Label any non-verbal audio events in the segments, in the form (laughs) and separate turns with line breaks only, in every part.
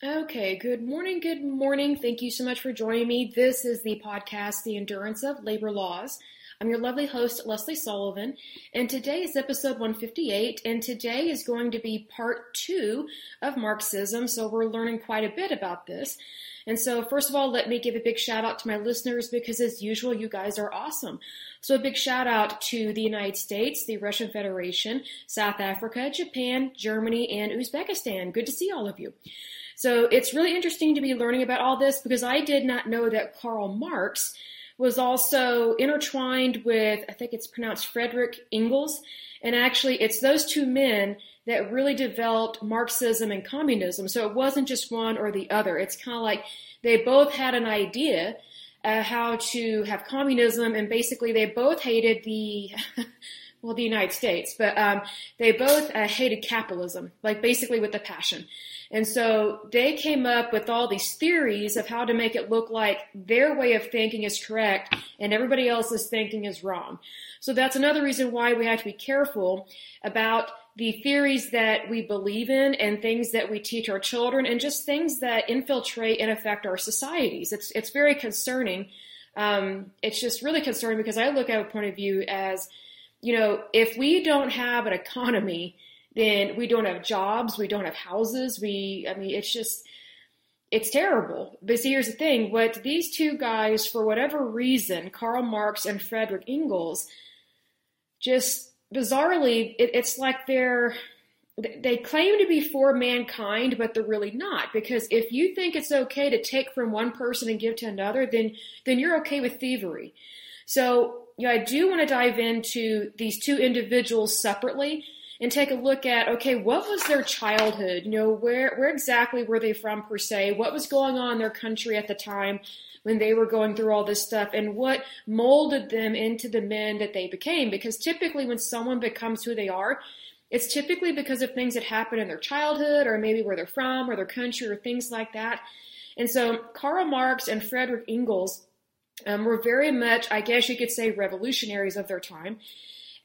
Okay, good morning, good morning. Thank you so much for joining me. This is the podcast, The Endurance of Labor Laws. I'm your lovely host, Lesley Sullivan, and today is episode 158, and today is going to be part two of Marxism, so we're learning quite a bit about this. And so, first of all, let me give a big shout out to my listeners because, as usual, you guys are awesome. So, a big shout out to the United States, the Russian Federation, South Africa, Japan, Germany, and Uzbekistan. Good to see all of you. So it's really interesting to be learning about all this because I did not know that Karl Marx was also intertwined with, I think it's pronounced Frederick Engels. And actually, it's those two men that really developed Marxism and communism. So it wasn't just one or the other. It's kind of like they both had an idea uh, how to have communism, and basically they both hated the. (laughs) well, the United States, but um, they both uh, hated capitalism, like basically with a passion. And so they came up with all these theories of how to make it look like their way of thinking is correct and everybody else's thinking is wrong. So that's another reason why we have to be careful about the theories that we believe in and things that we teach our children and just things that infiltrate and affect our societies. It's, it's very concerning. Um, it's just really concerning because I look at a point of view as, you know, if we don't have an economy then we don't have jobs, we don't have houses. We, I mean, it's just, it's terrible. But see, here's the thing: what these two guys, for whatever reason, Karl Marx and Frederick Engels, just bizarrely, it, it's like they're they claim to be for mankind, but they're really not. Because if you think it's okay to take from one person and give to another, then then you're okay with thievery. So, you know, I do want to dive into these two individuals separately and take a look at okay, what was their childhood? You know, where where exactly were they from per se? What was going on in their country at the time? when they were going through all this stuff and what molded them into the men that they became. Because typically, when someone becomes who they are, it's typically because of things that happened in their childhood or maybe where they're from or their country or things like that. And so, Karl Marx and Frederick Engels um, were very much, I guess you could say, revolutionaries of their time.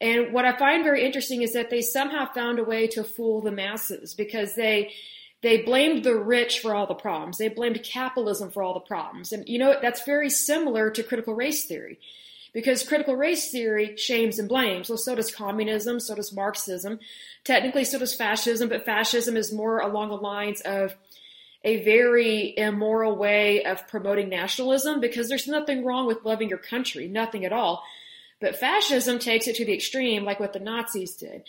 And what I find very interesting is that they somehow found a way to fool the masses because they they blamed the rich for all the problems. They blamed capitalism for all the problems. And you know that's very similar to critical race theory. Because critical race theory shames and blames. Well, so does communism, so does Marxism. Technically, so does fascism, but fascism is more along the lines of a very immoral way of promoting nationalism because there's nothing wrong with loving your country, nothing at all. But fascism takes it to the extreme, like what the Nazis did.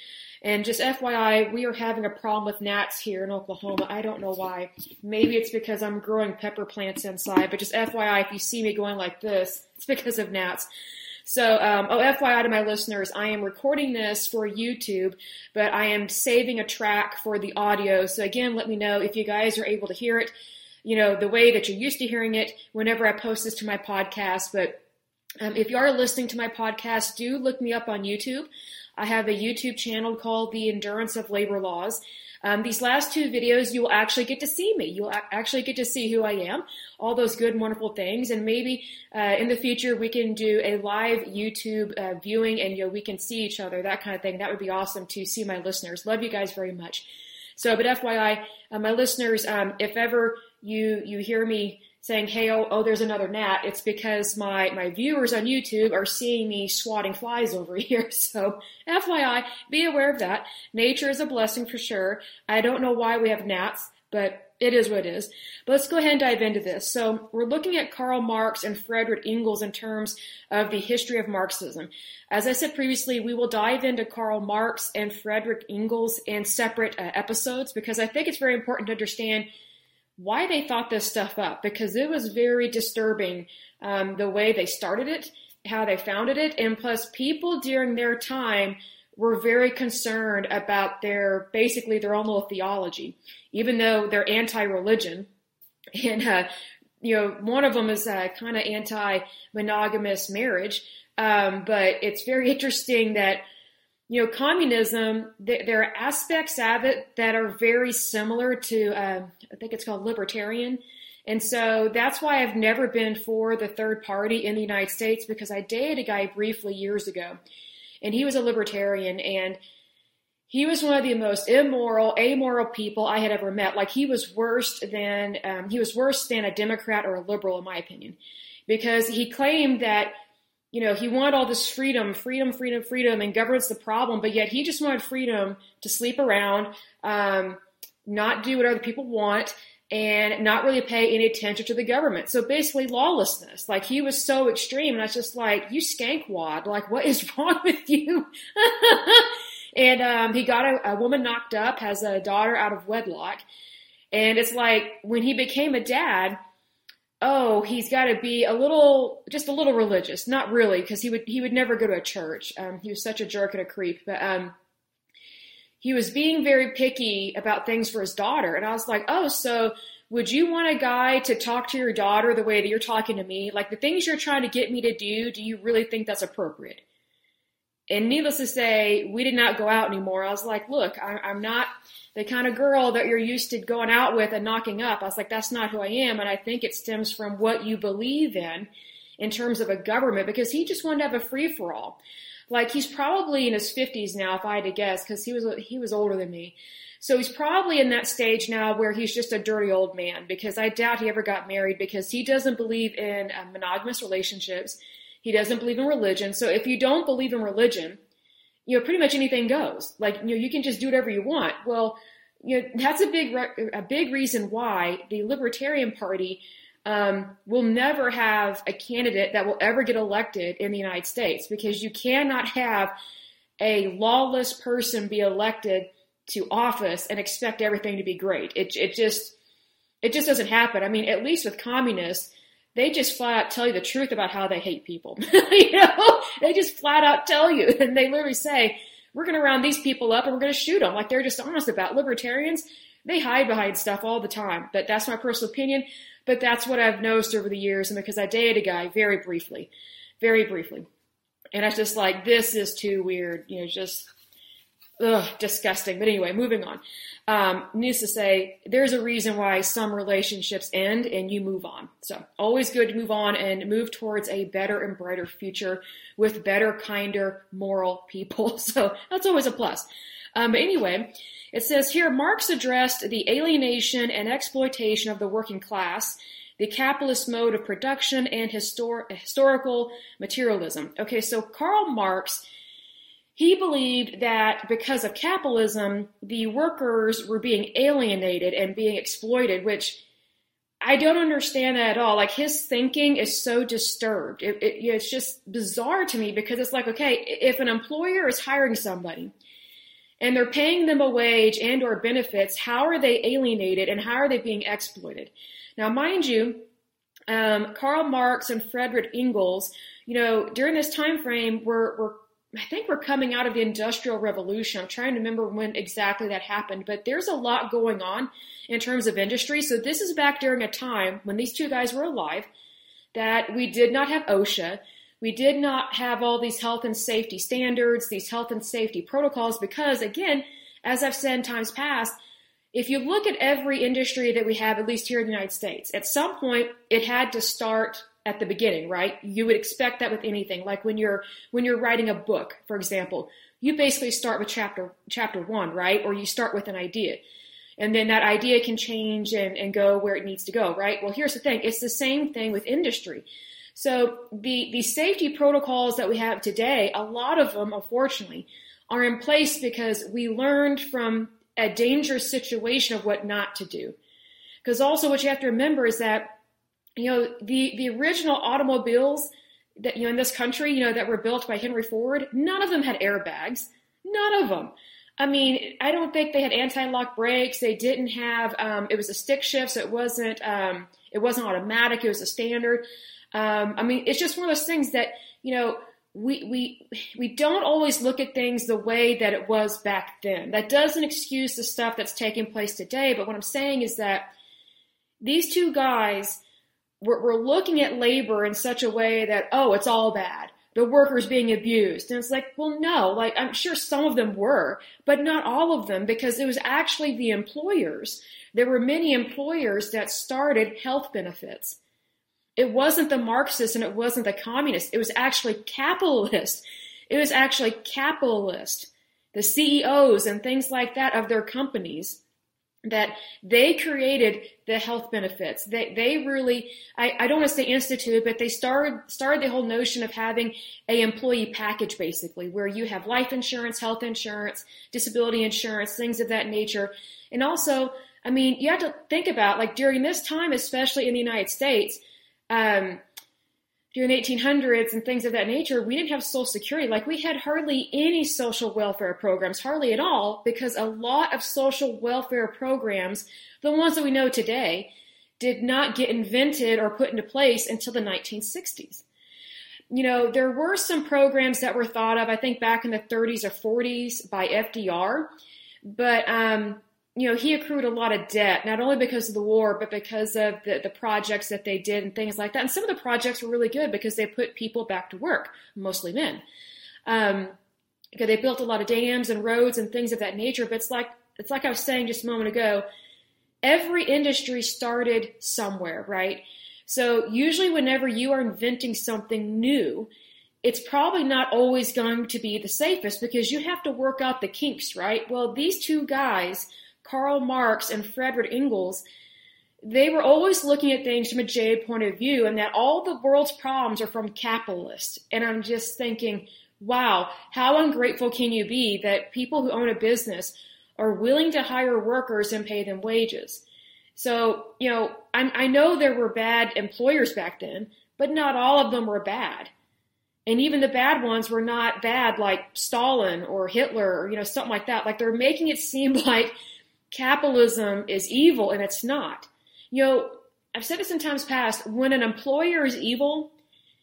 And just FYI, we are having a problem with gnats here in Oklahoma. I don't know why. Maybe it's because I'm growing pepper plants inside, but just FYI, if you see me going like this, (laughs) it's because of gnats. So, um, oh, FYI to my listeners, I am recording this for YouTube, but I am saving a track for the audio. So again, let me know if you guys are able to hear it, you know, the way that you're used to hearing it whenever I post this to my podcast. But um, if you are listening to my podcast, do look me up on YouTube. I have a YouTube channel called The Endurance of Labor Laws. Um, these last two videos, you will actually get to see me. You'll actually get to see who I am, all those good, wonderful things, and maybe uh, in the future we can do a live YouTube uh, viewing, and you know we can see each other, that kind of thing. That would be awesome to see my listeners. Love you guys very much. So, but FYI, uh, my listeners, um, if ever you you hear me saying, hey, oh, oh, there's another gnat, it's because my, my viewers on YouTube are seeing me swatting flies over (laughs) here. So FYI, be aware of that. Nature is a blessing for sure. I don't know why we have gnats, but it is what it is. But let's go ahead and dive into this. So we're looking at Karl Marx and Frederick Engels in terms of the history of Marxism. As I said previously, we will dive into Karl Marx and Frederick Engels in separate uh, episodes because I think it's very important to understand why they thought this stuff up because it was very disturbing um, the way they started it, how they founded it, and plus people during their time were very concerned about their basically their own little theology, even though they're anti-religion, (laughs) and uh, you know one of them is uh, kind of anti-monogamous marriage. Um, but it's very (laughs) interesting that you know, communism, there are aspects of it that are very similar to, uh, I think it's called libertarian. And so that's why I've never been for the third party in the United States because I dated a guy briefly years ago and he was a libertarian and he was one of the most immoral, amoral people I had ever met. Like he was worse than um, he was worse than a Democrat or a liberal, in my opinion, because he claimed that you know he wanted all this freedom, freedom, freedom, freedom, and government's the problem, but yet he just wanted freedom to sleep around, um, not do what other people want, and not really pay any attention to the government. So basically lawlessness. Like he was so extreme, and I was just like, you skankwad, like what is (laughs) wrong with you? (laughs) And um, he got a, a woman knocked up, has a daughter out of wedlock. And it's like when he became a dad, oh, he's got to be a little, just a little religious. Not really, because he would he would never go to a church. Um, he was such a jerk and a creep. But um, he was being very picky about things for his daughter, and I was like, oh, so would you want a guy to talk to your daughter the way that you're talking to me? Like the things you're trying to get me to do, do you really think that's appropriate? And needless to say, we did not go out anymore. I was like, look, I, am not the kind of girl that you're used to going out with and knocking up. I was like, that's not who I am. And I think it stems from what you believe in, in terms of a government, because he just wanted to have a free for all. Like he's probably in his fifties now, if I had to guess, because he was he was older than me. So he's probably in that stage now where he's just a dirty old man because I doubt he ever got married because he doesn't believe in uh, monogamous relationships. He doesn't believe in religion. So if you don't believe in religion, you know, pretty much anything goes. Like, you know, you can just do whatever you want. Well, you know, that's a big, a big reason why the Libertarian Party um, will never have a candidate that will ever get elected in the United States because you cannot have a lawless person be elected to office and expect everything to be great. It, it just, it just doesn't happen. I mean, at least with communists, they just flat out tell you the truth about how they hate people. (laughs) you know, they just flat out tell you, and they literally say, "We're going to round these people up and we're going to shoot them." Like they're just honest about. Libertarians, they hide behind stuff all the time. But that's my personal opinion. But that's what I've noticed over the years, and because I dated a guy very briefly, very briefly, and I was just like, "This is too weird," you know, just ugh, disgusting. But anyway, moving on. Um, needs to say there's a reason why some relationships end and you move on. So always good to move on and move towards a better and brighter future with better, kinder, moral people. (laughs) So that's always a plus. Um, but anyway, it says here Marx addressed the alienation and exploitation of the working class, the capitalist mode of production, and histor- historical materialism. Okay, so Karl Marx he believed that because of capitalism, the workers were being alienated and being exploited, which I don't understand that at all. Like his thinking is so disturbed. It, it, it's just bizarre to me because it's like, okay, if an employer is hiring somebody and they're paying them a wage and or benefits, how are they alienated and how are they being exploited? Now, mind you, um, Karl Marx and Frederick Engels, you know, during this time frame were, were I think we're coming out of the Industrial Revolution. I'm trying to remember when exactly that happened, but there's a lot going on in terms of industry. So this is back during a time when these two guys were alive that we did not have OSHA. We did not have all these health and safety standards, these health and safety protocols, because again, as I've said in times past, if you look at every industry that we have, at least here in the United States, at some point it had to start at the beginning, right? You would expect that with anything. Like when you're when you're writing a book, for example, you basically start with chapter chapter one, right? Or you start with an idea. And then that idea can change and, and go where it needs to go, right? Well, here's the thing. It's the same thing with industry. So the, the safety protocols that we have today, a lot of them, unfortunately, are in place because we learned from a dangerous situation of what not to do. Because also what you have to remember is that you know, the, the original automobiles that, you know, in this country, you know, that were built by Henry Ford, none of them had airbags. None of them. I mean, I don't think they had anti-lock brakes. They didn't have, um, it was a stick shift, so it wasn't, um, it wasn't automatic. It was a standard. Um, I mean, it's just one of those things that, you know, we, we, we don't always look at things the way that it was back then. That doesn't excuse the stuff that's taking place today. But what I'm saying is that these two guys, we're, we're looking at labor in such a way that, oh, it's all bad. The workers being abused. And it's like, well, no, like I'm sure some of them were, but not all of them because it was actually the employers. There were many employers that started health benefits. It wasn't the Marxists and it wasn't the communists. It was actually capitalist. It was actually capitalist the CEOs and things like that of their companies that they created the health benefits. They, they really, I, I don't want to say institute, but they started, started the whole notion of having a employee package basically, where you have life insurance, health insurance, disability insurance, things of that nature. And also, I mean, you have to think about like during this time, especially in the United States, um, during the 1800s and things of that nature, we didn't have Social Security. Like we had hardly any social welfare programs, hardly at all, because a lot of social welfare programs, the ones that we know today, did not get invented or put into place until the 1960s. You know, there were some programs that were thought of, I think back in the 30s or 40s by FDR, but um, you know, he accrued a lot of debt, not only because of the war, but because of the, the projects that they did and things like that. And some of the projects were really good because they put people back to work, mostly men. Um, they built a lot of dams and roads and things of that nature. But it's like, it's like I was saying just a moment ago, every industry started somewhere, right? So usually whenever you are inventing something new, it's probably not always going to be the safest because you have to work out the kinks, right? Well, these two guys, Karl Marx and Frederick Engels, they were always looking at things from a J point of view and that all the world's problems are from capitalists. And I'm just thinking, wow, how ungrateful can you be that people who own a business are willing to hire workers and pay them wages? So, you know, i I know there were bad employers back then, but not all of them were bad. And even the bad ones were not bad like Stalin or Hitler or, you know, something like that. Like they're making it (laughs) seem like capitalism is evil and it's not. You know, I've said this in times past, when an employer is evil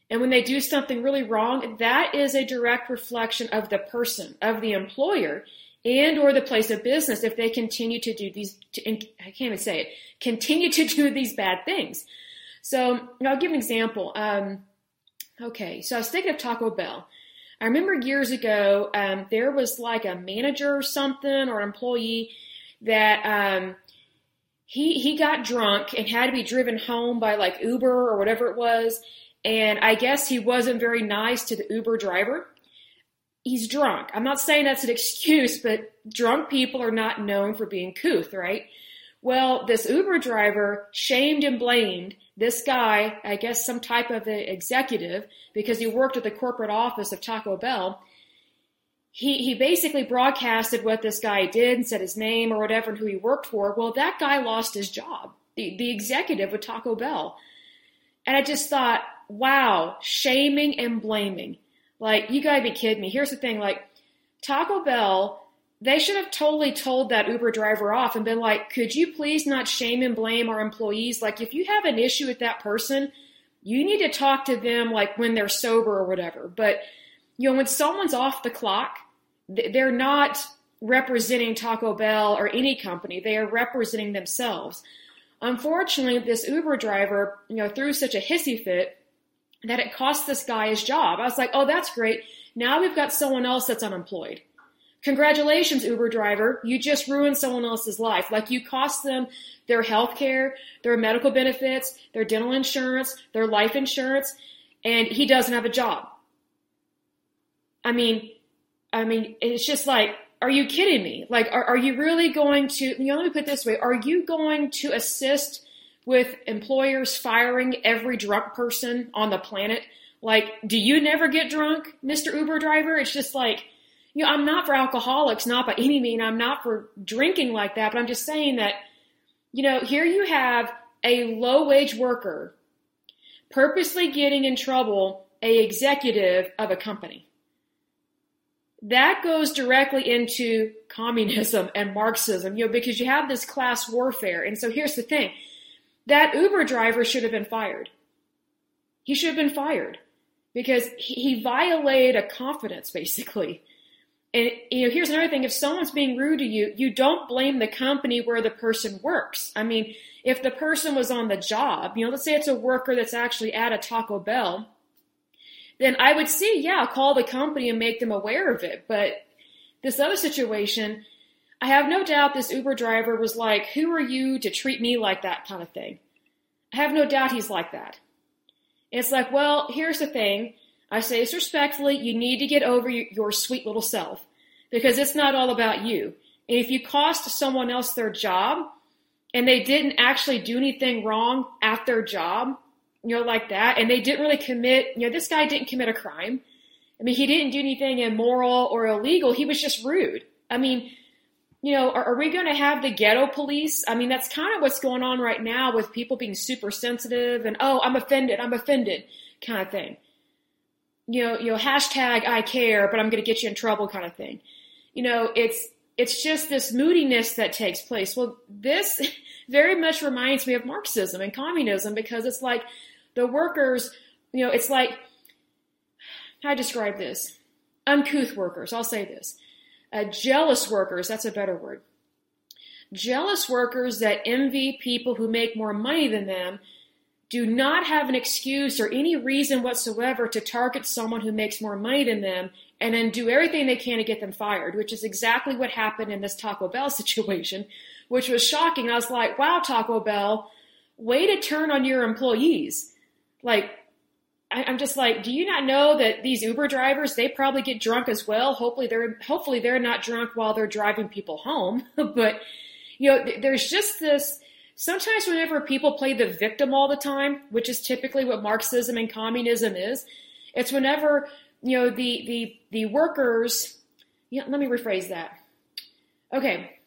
and when they do something really wrong, that is a direct reflection of the person, of the employer and or the place of business if they continue to do these, to, I can't even say it, continue to (laughs) do these bad things. So I'll give an example. Um, okay, so I was thinking of Taco Bell. I remember years ago, um, there was like a manager or something or an employee that um, he he got drunk and had to be driven home by like Uber or whatever it was, and I guess he wasn't very nice to the Uber driver. He's drunk. I'm not saying that's an excuse, but drunk people are not known for being couth, right? Well, this Uber driver shamed and blamed this guy, I guess some type of an executive, because he worked at the corporate office of Taco Bell, he he basically broadcasted what this guy did and said his name or whatever and who he worked for. Well, that guy lost his job, the, the executive with Taco Bell. And I just thought, wow, shaming and blaming. Like, you gotta be kidding me. Here's the thing, like, Taco Bell, they should have totally told that Uber driver off and been like, could you please not shame and blame our employees? Like, if you have an issue with that person, you need to talk to them like when they're sober or whatever. But you know, when someone's off the clock, they're not representing Taco Bell or any company. They are representing themselves. Unfortunately, this Uber driver, you know, threw such a hissy fit that it cost this guy his job. I was like, oh, that's great. Now we've got someone else that's unemployed. Congratulations, Uber driver. You just ruined someone else's life. Like you cost them their health care, their medical benefits, their dental insurance, their life insurance, and he doesn't have a job. I mean, I mean, it's just like, are you kidding me? Like, are, are you really going to, you know, let me put it this way. Are you going to assist with employers firing every drunk person on the planet? Like, do you never get drunk, Mr. Uber driver? It's just like, you know, I'm not for alcoholics, not by any means. I'm not for drinking like that, but I'm just saying that, you know, here you have a low wage worker purposely getting in trouble a executive of a company that goes directly into communism and Marxism, you know, because you have this class warfare. And so here's the thing that Uber driver should have been fired. He should have been fired because he violated a confidence, basically. And you know, here's another thing: if someone's being rude to you, you don't blame the company where the person works. I mean, if the person was on the job, you know, let's say it's a worker that's actually at a Taco Bell, then I would say, yeah, call the company and make them aware of it. But this other situation, I have no doubt this Uber driver was like, who are you to treat me like that kind of thing? I have no doubt he's like that. It's like, well, here's the thing. I say this respectfully, you need to get over your, sweet little self. because it's not all about you. And if you cost someone else their job and they didn't actually do anything wrong at their job, you know, like that, and they didn't really commit, you know, this guy didn't commit a crime. I mean, he didn't do anything immoral or illegal. He was just rude. I mean, you know, are, are we going to have the ghetto police? I mean, that's kind of what's going on right now with people being super sensitive and, oh, I'm offended, I'm offended kind of thing. You know, you know, hashtag I care, but I'm going to get you in trouble kind of thing. You know, it's, it's just this moodiness that takes place. Well, this (laughs) very much reminds me of Marxism and communism because it's like the workers, you know, it's like, how I describe this? Uncouth workers, I'll say this. Uh, jealous workers, that's a better word. Jealous workers that envy people who make more money than them do not have an excuse or any reason whatsoever to target someone who makes more money than them and then do everything they can to get them fired, which is exactly what happened in this Taco Bell (laughs) situation, which was shocking. I was like, wow, Taco Bell, way to turn on your employees. Like, I, am just like, do you not know that these Uber drivers, they probably get drunk as well? Hopefully they're, hopefully they're not drunk while they're driving people home. (laughs) but, you know, there's just this, sometimes whenever people play the victim all the time, which is typically what Marxism and communism is, it's whenever, you know, the, the, the workers, yeah, let me rephrase that. Okay.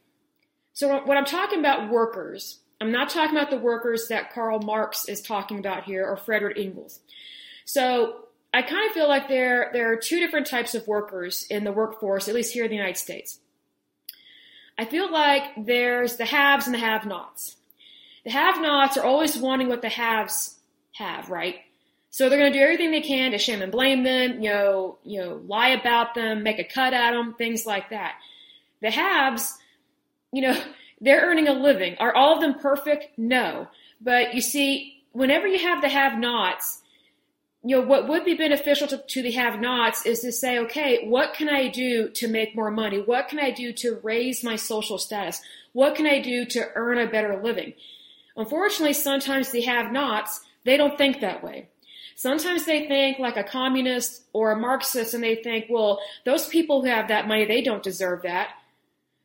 So when I'm talking about workers, I'm not talking about the workers that Karl Marx is talking about here or Frederick Engels. So I kind of feel like there, there are two different types of workers in the workforce, at least here in the United States. I feel like there's the haves and the have nots. The have nots are always wanting what the haves have, right? So they're going to do everything they can to shame and blame them, you know, you know, lie about them, make a cut at them, things like that. The haves, you know, (laughs) they're earning a living. Are all of them perfect? No. But you see, whenever you have the have nots, you know, what would be beneficial to, to the have nots is to say, okay, what can I do to make more money? What can I do to raise my social status? What can I do to earn a better living? Unfortunately, sometimes the have nots, they don't think that way. Sometimes they think like a communist or a Marxist and they think, well, those people who have that money, they don't deserve that.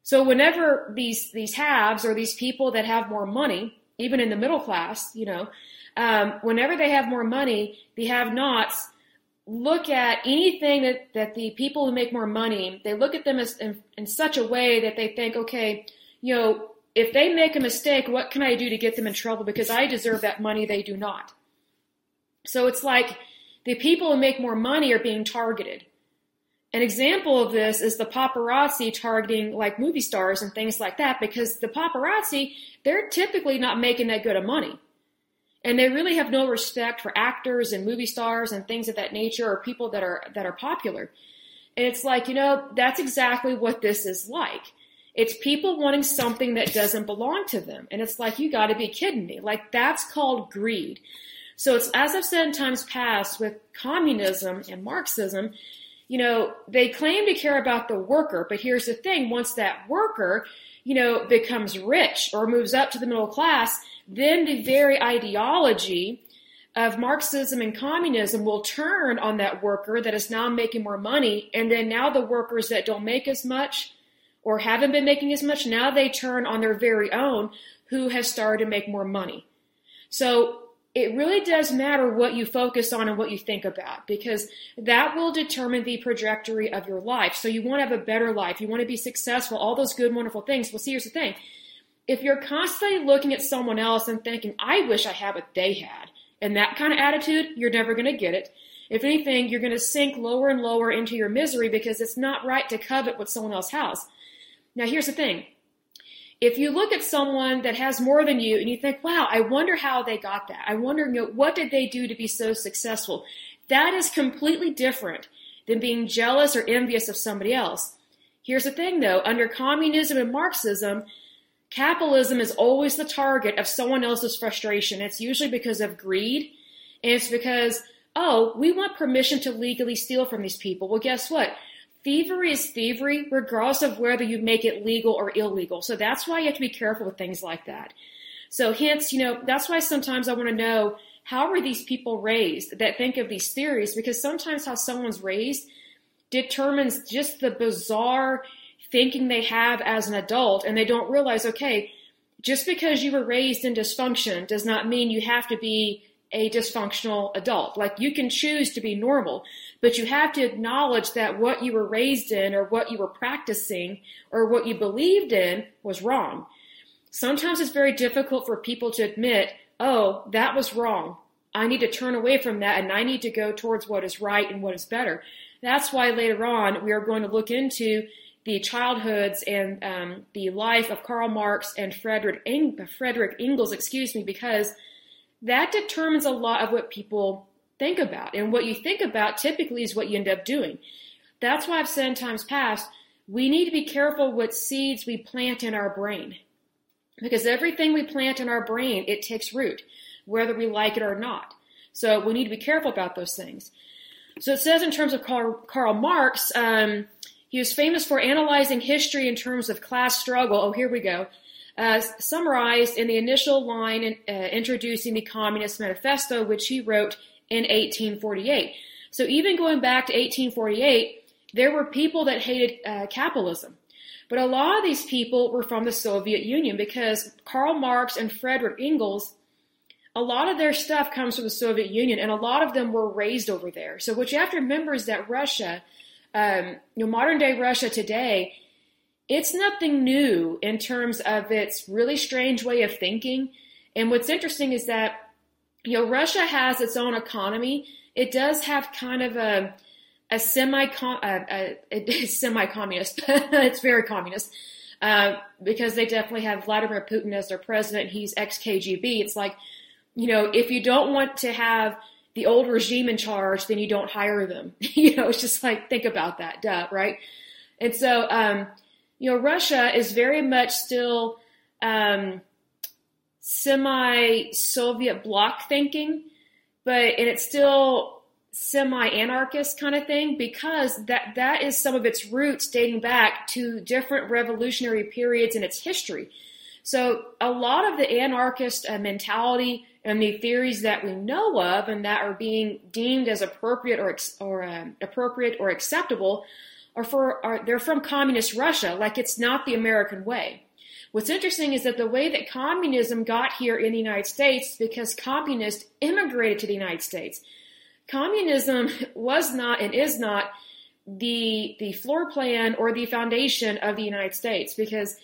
So whenever these, these haves or these people that have more money, even in the middle class, you know, um, whenever they have more money, the have-nots look at anything that, that the people who make more money, they look at them as in, in such a way that they think, okay, you know, if they make a mistake, what can I do to get them in trouble? Because I deserve that money, they do not. So it's like the people who make more money are being targeted. An example of this is the paparazzi targeting like movie stars and things like that because the paparazzi, they're typically not making that good of money. And they really have no respect for actors and movie stars and things of that nature or people that are that are popular. And it's like, you know, that's exactly what this is like. It's people wanting something that doesn't belong to them. And it's like, you gotta be kidding me. Like that's called greed. So it's, as I've said in times past with communism and Marxism, you know, they claim to care about the worker, but here's the thing, once that worker, you know, becomes rich or moves up to the middle class, then the very ideology of Marxism and communism will turn on that worker that is now making more money. And then now the workers that don't make as much or haven't been making as much, now they turn on their very own who has started to make more money. So it really does matter what you focus on and what you think about because that will determine the trajectory of your life. So you want to have a better life. You want to be successful, all those good, wonderful things. Well, see, here's the thing if you're constantly looking at someone else and thinking, I wish I had what they had, and that kind of attitude, you're never going to get it. If anything, you're going to sink lower and lower into your misery because it's not right to covet what someone else has. Now, here's the thing. If you look at someone that has more than you and you think, wow, I wonder how they got that. I wonder, you know, what did they do to be so successful? That is completely different than being jealous or envious of somebody else. Here's the thing though, under communism and Marxism, Capitalism is always the target of someone else's frustration. It's usually because of greed. And it's because, oh, we want permission to legally steal from these people. Well, guess what? Thievery is thievery, regardless of whether you make it legal or illegal. So that's why you have to be careful with things like that. So hence, you know, that's why sometimes I want to know how were these people raised that think of these theories? Because sometimes how someone's raised determines just the bizarre thinking they have as an adult and they don't realize, okay, just because you were raised in dysfunction does not mean you have to be a dysfunctional adult. Like you can choose to be normal, but you have to acknowledge that what you were raised in or what you were practicing or what you believed in was wrong. Sometimes it's very difficult for people to admit, oh, that was wrong. I need to turn away from that and I need to go towards what is right and what is better. That's why later on we are going to look into the childhoods and um, the life of Karl Marx and Frederick, Eng- Frederick Engels, excuse me, because that determines a lot of what people think about. And what you think about typically is what you end up doing. That's why I've said in times past, we need to be careful what seeds we plant in our brain. Because everything we plant in our brain, it takes root, whether we like it or not. So we need to be careful about those things. So it says in terms of Karl, Marx, um, he was famous for analyzing history in terms of class struggle. Oh, here we go. Uh, summarized in the initial line in, uh, introducing the Communist Manifesto, which he wrote in 1848. So even going back to 1848, there were people that hated uh, capitalism. But a lot of these people were from the Soviet Union because Karl Marx and Frederick Engels, a lot of their stuff comes from the Soviet Union, and a lot of them were raised over there. So what you have to remember is that Russia, um, you know, modern day Russia today, it's nothing new in terms of its really strange way of thinking. And what's interesting is that, you know, Russia has its own economy. It does have kind of a a semi semi communist. (laughs) it's very communist uh, because they definitely have Vladimir Putin as their president. He's ex KGB. It's like you know if you don't want to have the old regime in charge, then you don't hire them. (laughs) you know, it's just like think about that, duh, right? And so um, you know, Russia is very much still um, semi Soviet bloc thinking, but and it's still semi-anarchist kind of thing because that that is some of its roots dating back to different revolutionary periods in its history. So a lot of the anarchist uh, mentality and the theories that we know of and that are being deemed as appropriate or or uh, appropriate or acceptable are for are they're from communist Russia. Like it's not the American way. What's interesting is that the way that communism got here in the United States because communists immigrated to the United States communism (laughs) was not and is not the the floor plan or the foundation of the United States because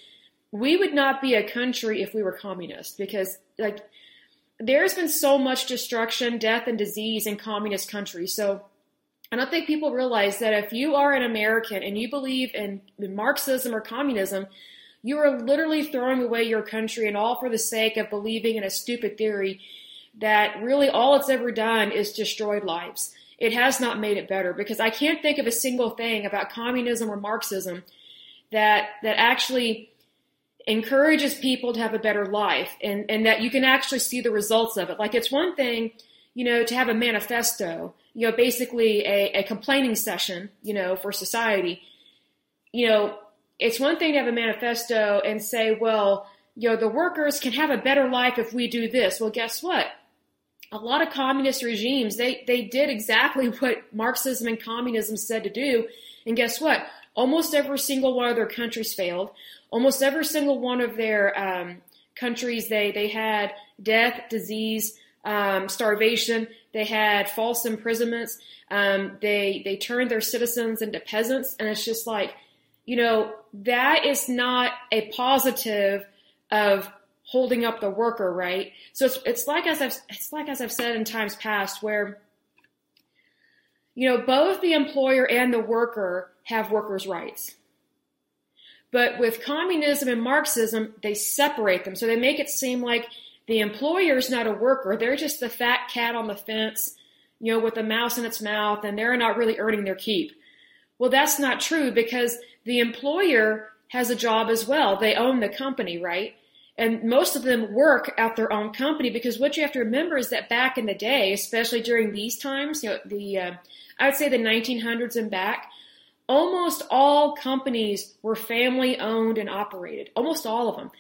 we would not be a country if we were communist because like there's been so much destruction, death and disease in communist countries. So I don't think people realize that if you are an American and you believe in Marxism or communism, you are literally throwing away your country and all for the sake of believing in a stupid theory that really all it's ever done is destroyed lives. It has not made it better because I can't think of a single thing about communism or Marxism that that actually encourages people to have a better life and, and that you can actually see the results of it. Like it's one thing, you know, to have a manifesto, you know, basically a, a complaining session, you know, for society. You know, it's one thing to have a manifesto and say, well, you know, the workers can have a better life if we do this. Well, guess what? a lot of communist regimes, they, they did exactly (laughs) what Marxism and communism said to do. And guess what? Almost every single one of their countries failed. Almost every single one of their um, countries, they, they had death, disease, um, starvation. They had false imprisonments. Um, they, they turned their citizens into peasants. And it's just like, you know, that is not a positive of holding up the worker, right? So it's, it's like as I've it's like as I've said in times past, where you know both the employer and the worker have workers' rights. But with communism and Marxism, they separate them. So they make it seem like the employer is not a worker; they're just the fat cat on the fence, you know, with a mouse in its mouth, and they're not really earning their keep. Well, that's not true because the employer has a job as well. They own the company, right? and most of them work at their own company because what you have to remember is that back in the day, especially during these times, you know, the uh, I would say the 1900s and back, almost all companies were family owned and operated. Almost all of them.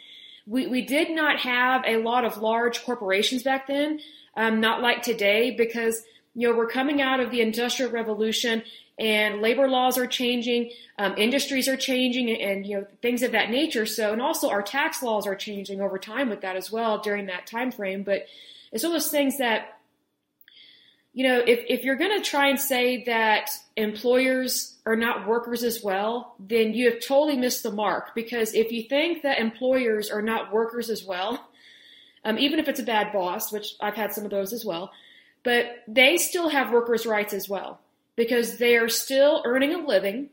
We we did not have a lot of large corporations back then, um, not like today, because you know we're coming out of the industrial revolution and labor laws are changing, um, industries are changing, and, you know things of that nature. So, and also our tax laws are changing over time with that as well during that time frame. But it's all those things that you know if if you're going to try and say that employers are not workers as well, then you have totally missed the mark. Because if you think that employers are not workers as well, um, even if it's a bad boss, which I've had some of those as well, but they still have workers' rights as well because they are still earning a living,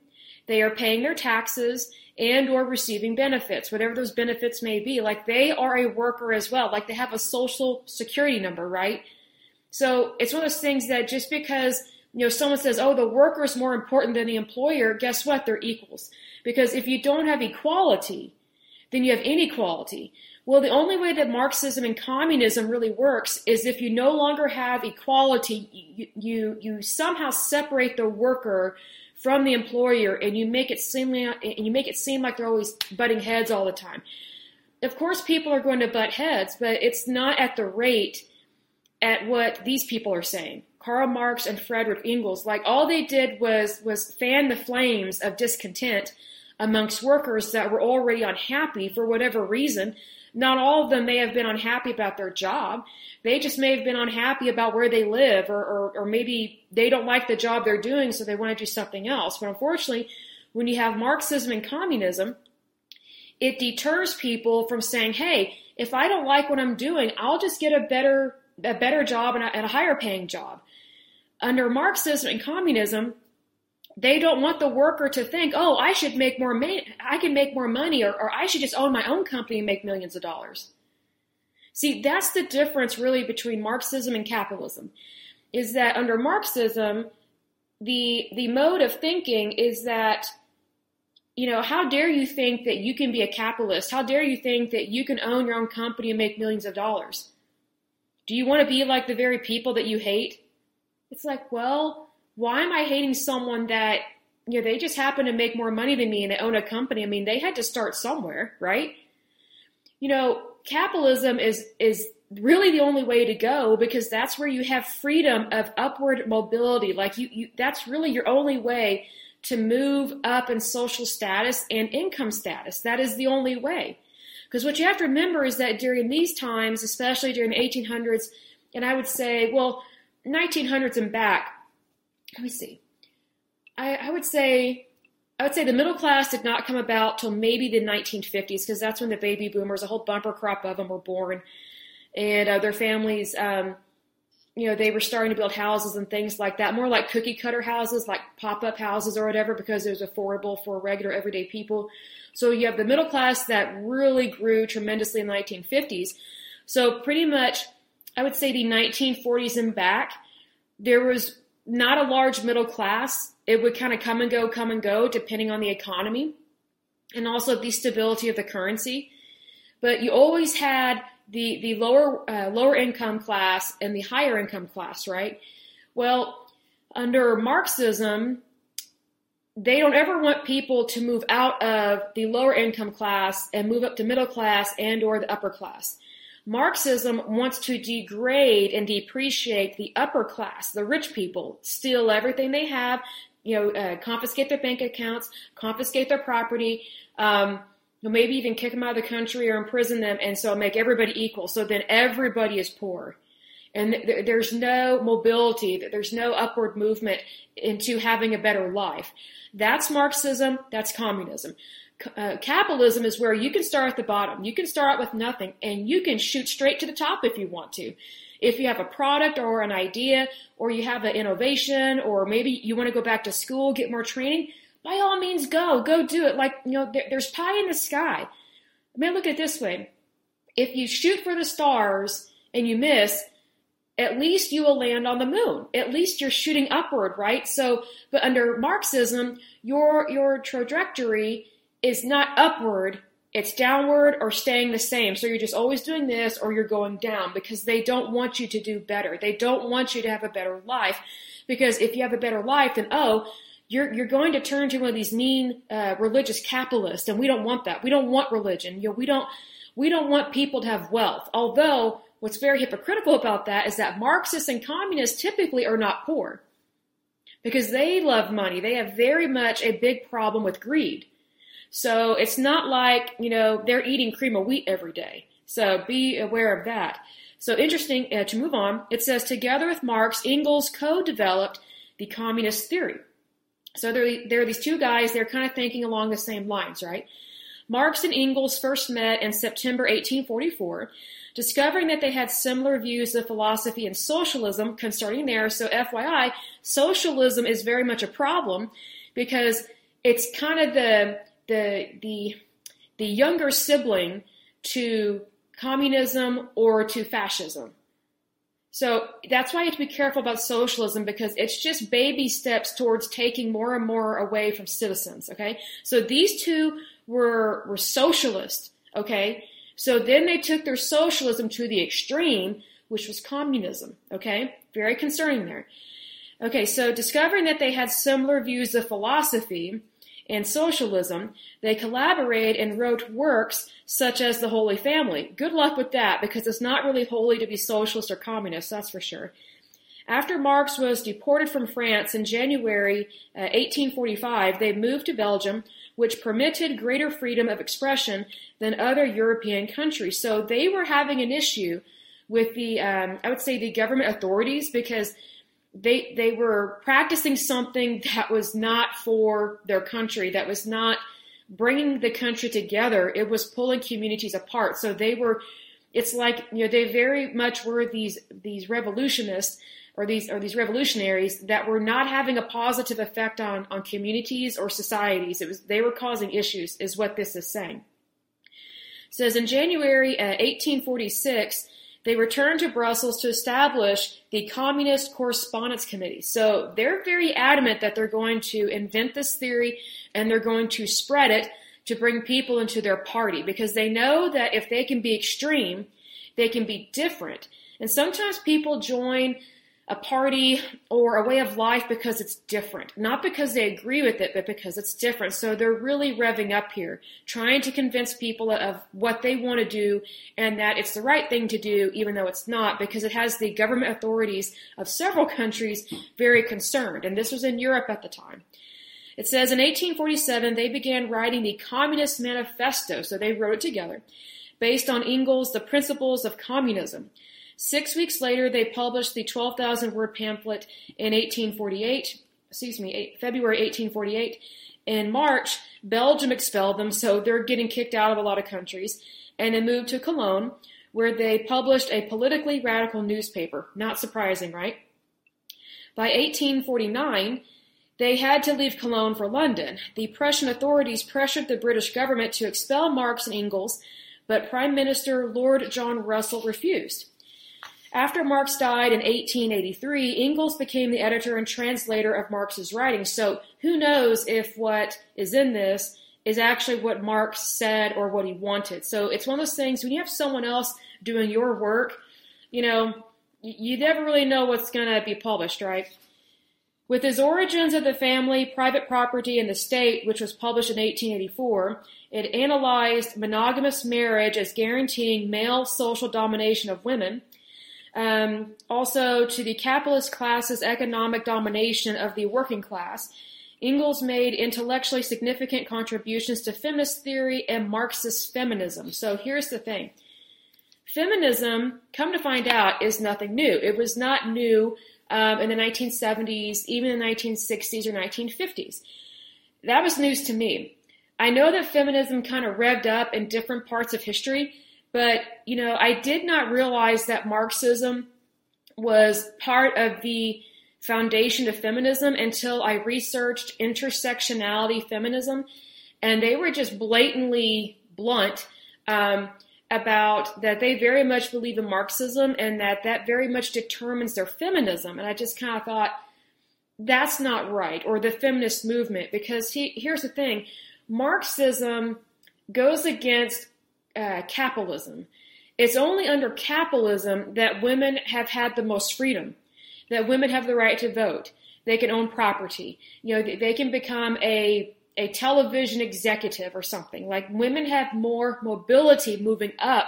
they are paying their taxes and or receiving benefits, whatever those benefits may be. Like they are a worker as well. Like they have a social security number, right? So it's one of those things that just because you know someone says, "Oh, the worker is more important than the employer," guess what? They're equals. Because if you don't have equality, then you have inequality. Well, the only way that Marxism and communism really works is if you no longer have equality, you, you, you somehow separate the worker from the employer and you make it seem and you make it seem like they're always butting heads all the time. Of course, people are going to butt heads, but it's not at the rate at what these people are saying. Karl Marx and Frederick Engels, like all they did was was fan the flames of discontent amongst workers that were already unhappy for whatever reason not all of them may have been unhappy about their job. They just may have been unhappy about where they live or, or, or maybe they don't like the job they're doing, so they want to do something else. But unfortunately, when you have Marxism and communism, it deters people from saying, hey, if I don't like what I'm doing, I'll just get a better, a better job and a, and a higher paying job. Under Marxism and communism, they don't want the worker to think, oh, I should make more I can make more money, or, or I should just own my own company and make millions of dollars. See, that's the difference really between Marxism and capitalism, is that under Marxism, the the mode of thinking is that, you know, how dare you think that you can be a capitalist? How dare you think that you can own your own company and make millions of dollars? Do you want to be like the very people that you hate? It's like, well, why am I hating someone that, you know, they just happen to make more money than me and they own a company? I mean, they had to start somewhere, right? You know, capitalism is, is really the only way to go because that's where you have freedom of upward mobility. Like you, you that's really your only way to move up in social status and income status. That is the only way. Because what you have to remember is that during these times, especially during the 1800s, and I would say, well, 1900s and back, let me see. I, I would say I would say the middle class did not come about till maybe the 1950s because that's when the baby boomers, a whole bumper crop of them, were born, and uh, their families, um, you know, they were starting to build houses and things like that, more like cookie cutter houses, like pop up houses or whatever, because it was affordable for regular everyday people. So you have the middle class that really grew tremendously in the 1950s. So pretty much, I would say the 1940s and back, there was not a large middle class. It would kind of come and go, come and go, depending on the economy and also the stability of the currency. But you always had the the lower uh, lower income class and the higher income class, right? Well, under Marxism, they don't ever want people to move out of the lower income class and move up to middle class and or the upper class. Marxism wants to degrade and depreciate the upper class, the rich people, steal everything they have, you know, uh, confiscate their bank accounts, confiscate their property, um, maybe even kick them out of the country or imprison them, and so make everybody equal. So then everybody is poor. And th- there's no mobility, there's no upward movement into having a better life. That's Marxism, that's communism uh, capitalism is where you can start at the bottom. You can start out with nothing and you can shoot straight to the top if you want to. If you have a product or an idea or you have an innovation or maybe you want to go back to school, get more training, by all means go, go do it. Like, you know, there, there's pie in the sky. I mean, look at it this way. If you shoot for the stars and you miss, at least you will land on the moon. At least you're shooting upward, right? So, but under Marxism, your, your trajectory is not upward, it's downward or staying the same. So you're just always doing this or you're going down because they don't want you to do better. They don't want you to have a better life because if you have a better life, then oh, you're you're going to turn to one of these mean uh, religious capitalists, and we don't want that. We don't want religion. You know, we don't we don't want people to have wealth. Although what's very hypocritical about that is that Marxists and communists typically are not poor. because they love money. They have very much a big problem with greed. So it's not like, you know, they're eating cream of wheat every day. So be aware of that. So interesting uh, to move on. It says together with Marx, Engels co-developed the communist theory. So there, there are these two guys, they're kind of thinking along the same lines, right? Marx and Engels first met in September 1844, discovering that they had similar views of philosophy and socialism concerning there. So FYI, socialism is very much a problem because it's kind of the the the the younger sibling to communism or to fascism. So that's why you have to be careful about socialism because it's just baby steps towards taking more and more away from citizens. Okay. So these two were, were socialist. Okay. So then they took their socialism to the extreme, which was communism. Okay. Very concerning there. Okay. So discovering that they had similar views of philosophy, and socialism, they collaborated and wrote works such as The Holy Family. Good luck with that because it's not really holy to be socialist or communist, that's for sure. After Marx was deported from France in January uh, 1845, they moved to Belgium, which permitted greater freedom of expression than other European countries. So they were having an issue with the, um, I would say, the government authorities because they they were practicing something that was not for their country that was not bringing the country together. It was pulling communities apart. So they were it's like you know they very much were these these revolutionists or these or these revolutionaries that were not having a positive effect on on communities or societies. It was they were causing issues is what this is saying. It says in January uh, 1846 they returned to Brussels to establish the Communist Correspondence Committee. So they're very adamant that they're going to invent this theory and they're going to spread it to bring people into their party because they know that if they can be extreme, they can be different. And sometimes people join a party or a way of life because it's different. Not because they agree with it, but because it's different. So they're really revving up here, trying to convince people of what they want to do and that it's the right thing to do, even though it's not, because it has the government authorities of several (laughs) countries very concerned. And this was in Europe at the time. It says in 1847 they began writing the Communist Manifesto, so they wrote it together, based on Engels' The Principles of Communism. Six weeks later, they published the 12,000 word pamphlet in 1848, excuse me, February 1848. In March, Belgium expelled them, so they're getting kicked out of a lot of countries, and they moved to Cologne, where they published a politically radical newspaper. Not surprising, right? By 1849, they had to leave Cologne for London. The Prussian authorities pressured the British government to expel Marx and Engels, but Prime Minister Lord John Russell refused. After Marx died in 1883, Engels became the editor and translator of Marx's writings. So who knows if what is in this is actually what Marx said or what he wanted. So it's one of those things when you have someone else doing your work, you know, you never really know what's going to be published, right? With his Origins of the Family, Private Property, and the State, which was published in 1884, it analyzed monogamous marriage as guaranteeing male social domination of women um, also, to the capitalist class's economic domination of the working class, Engels made intellectually significant contributions to feminist theory and Marxist feminism. So here's the thing. Feminism, come to find out, is nothing new. It was not new um, in the 1970s, even in the 1960s or 1950s. That was news to me. I know that feminism kind of revved up in different parts of history, but, you know, I did not realize that Marxism was part of the foundation of feminism until I researched intersectionality feminism. And they were just blatantly blunt um, about that they very much believe in Marxism and that that very much determines their feminism. And I just kind of thought, that's not right, or the feminist movement, because he, here's the thing Marxism goes against uh, capitalism. It's only under capitalism that women have had the most freedom, that women have the right to vote. They can own property. You know, they can become a a television executive or something. Like women have more mobility moving up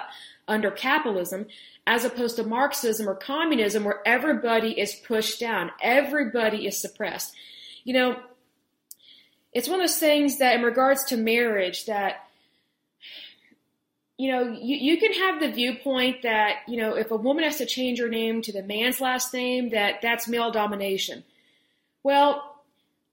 under capitalism, as opposed to Marxism or communism, where everybody is pushed down, everybody is suppressed. You know, it's one of those things that, in regards to marriage, that you know, you, you can have the viewpoint that, you know, if a woman has to change her name to the man's last name, that that's male domination. Well,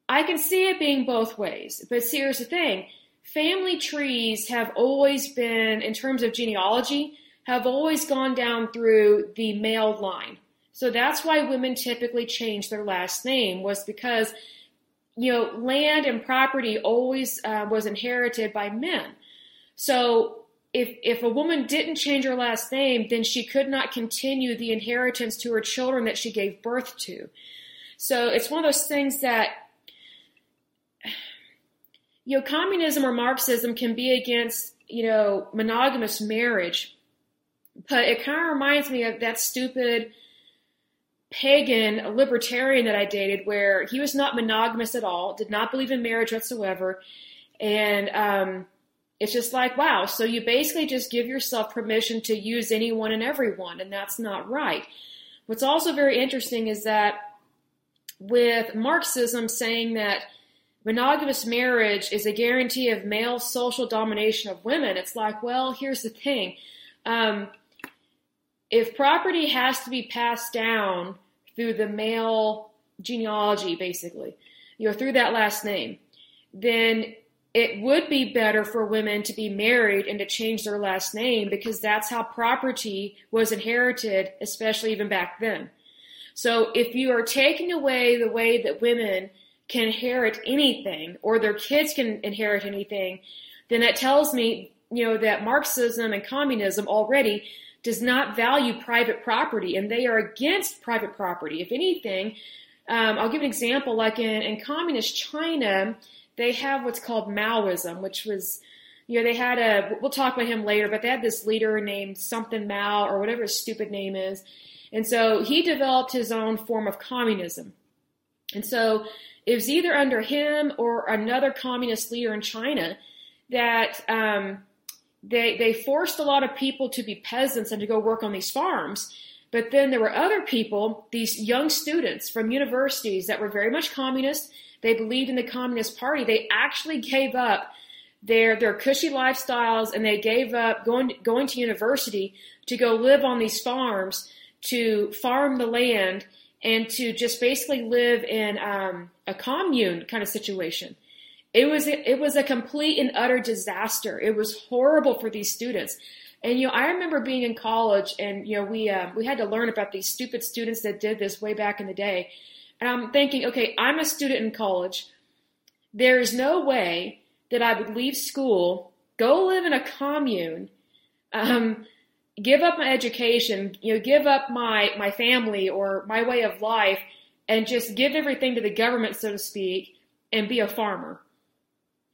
I can see it being both ways. But see, here's the thing family trees have always been, in terms of genealogy, have always gone down through the male line. So that's why women typically change their last name was because, you know, land and property always uh, was inherited by men. So if if a woman didn't change her last name, then she could not continue the inheritance to her children that she gave birth to. So it's one of those things that (sighs) you know, communism or Marxism can be against, you know, monogamous marriage, but it kind of reminds me of that stupid pagan libertarian that I dated where he was not monogamous at all, did not believe in marriage whatsoever. And um, it's just like, wow, so you basically just give yourself permission to use anyone and everyone, and that's not right. What's also very interesting is that with Marxism saying that monogamous marriage is a guarantee of male social domination of women, it's like, well, here's the thing. Um, if property has to be passed down through the male genealogy, basically, you know, through that last name, then it would be better for women to be married and to change their last name because that's how property was inherited, especially even back then. So if you are taking away the way that women can inherit anything or their kids can inherit anything, then that tells me, you know, that Marxism and communism already does not value private property and they are against private property. If anything, um, I'll give an example like in, in communist China, they have what's called Maoism, which was, you know, they had a, we'll talk about him later, but they had this leader named something Mao or whatever his stupid name is. And so he developed his own form of communism. And so it was either under him or another communist leader in China that um, they they forced a lot of people to be peasants and to go work on these farms. But then there were other people, these young students from universities that were very much communist. They believed in the Communist Party. They actually gave up their their cushy lifestyles and they gave up going going to university to go live on these farms to farm the land and to just basically live in um, a commune kind of situation. It was it was a complete and utter disaster. It was horrible for these students. And you know, I remember being in college, and you know, we uh, we had to learn about these stupid students that did this way back in the day. And I'm thinking, okay, I'm a student in college. There is no way that I would leave school, go live in a commune, um, give up my education, you know, give up my, my family or my way of life and just give everything to the government, so to speak, and be a farmer.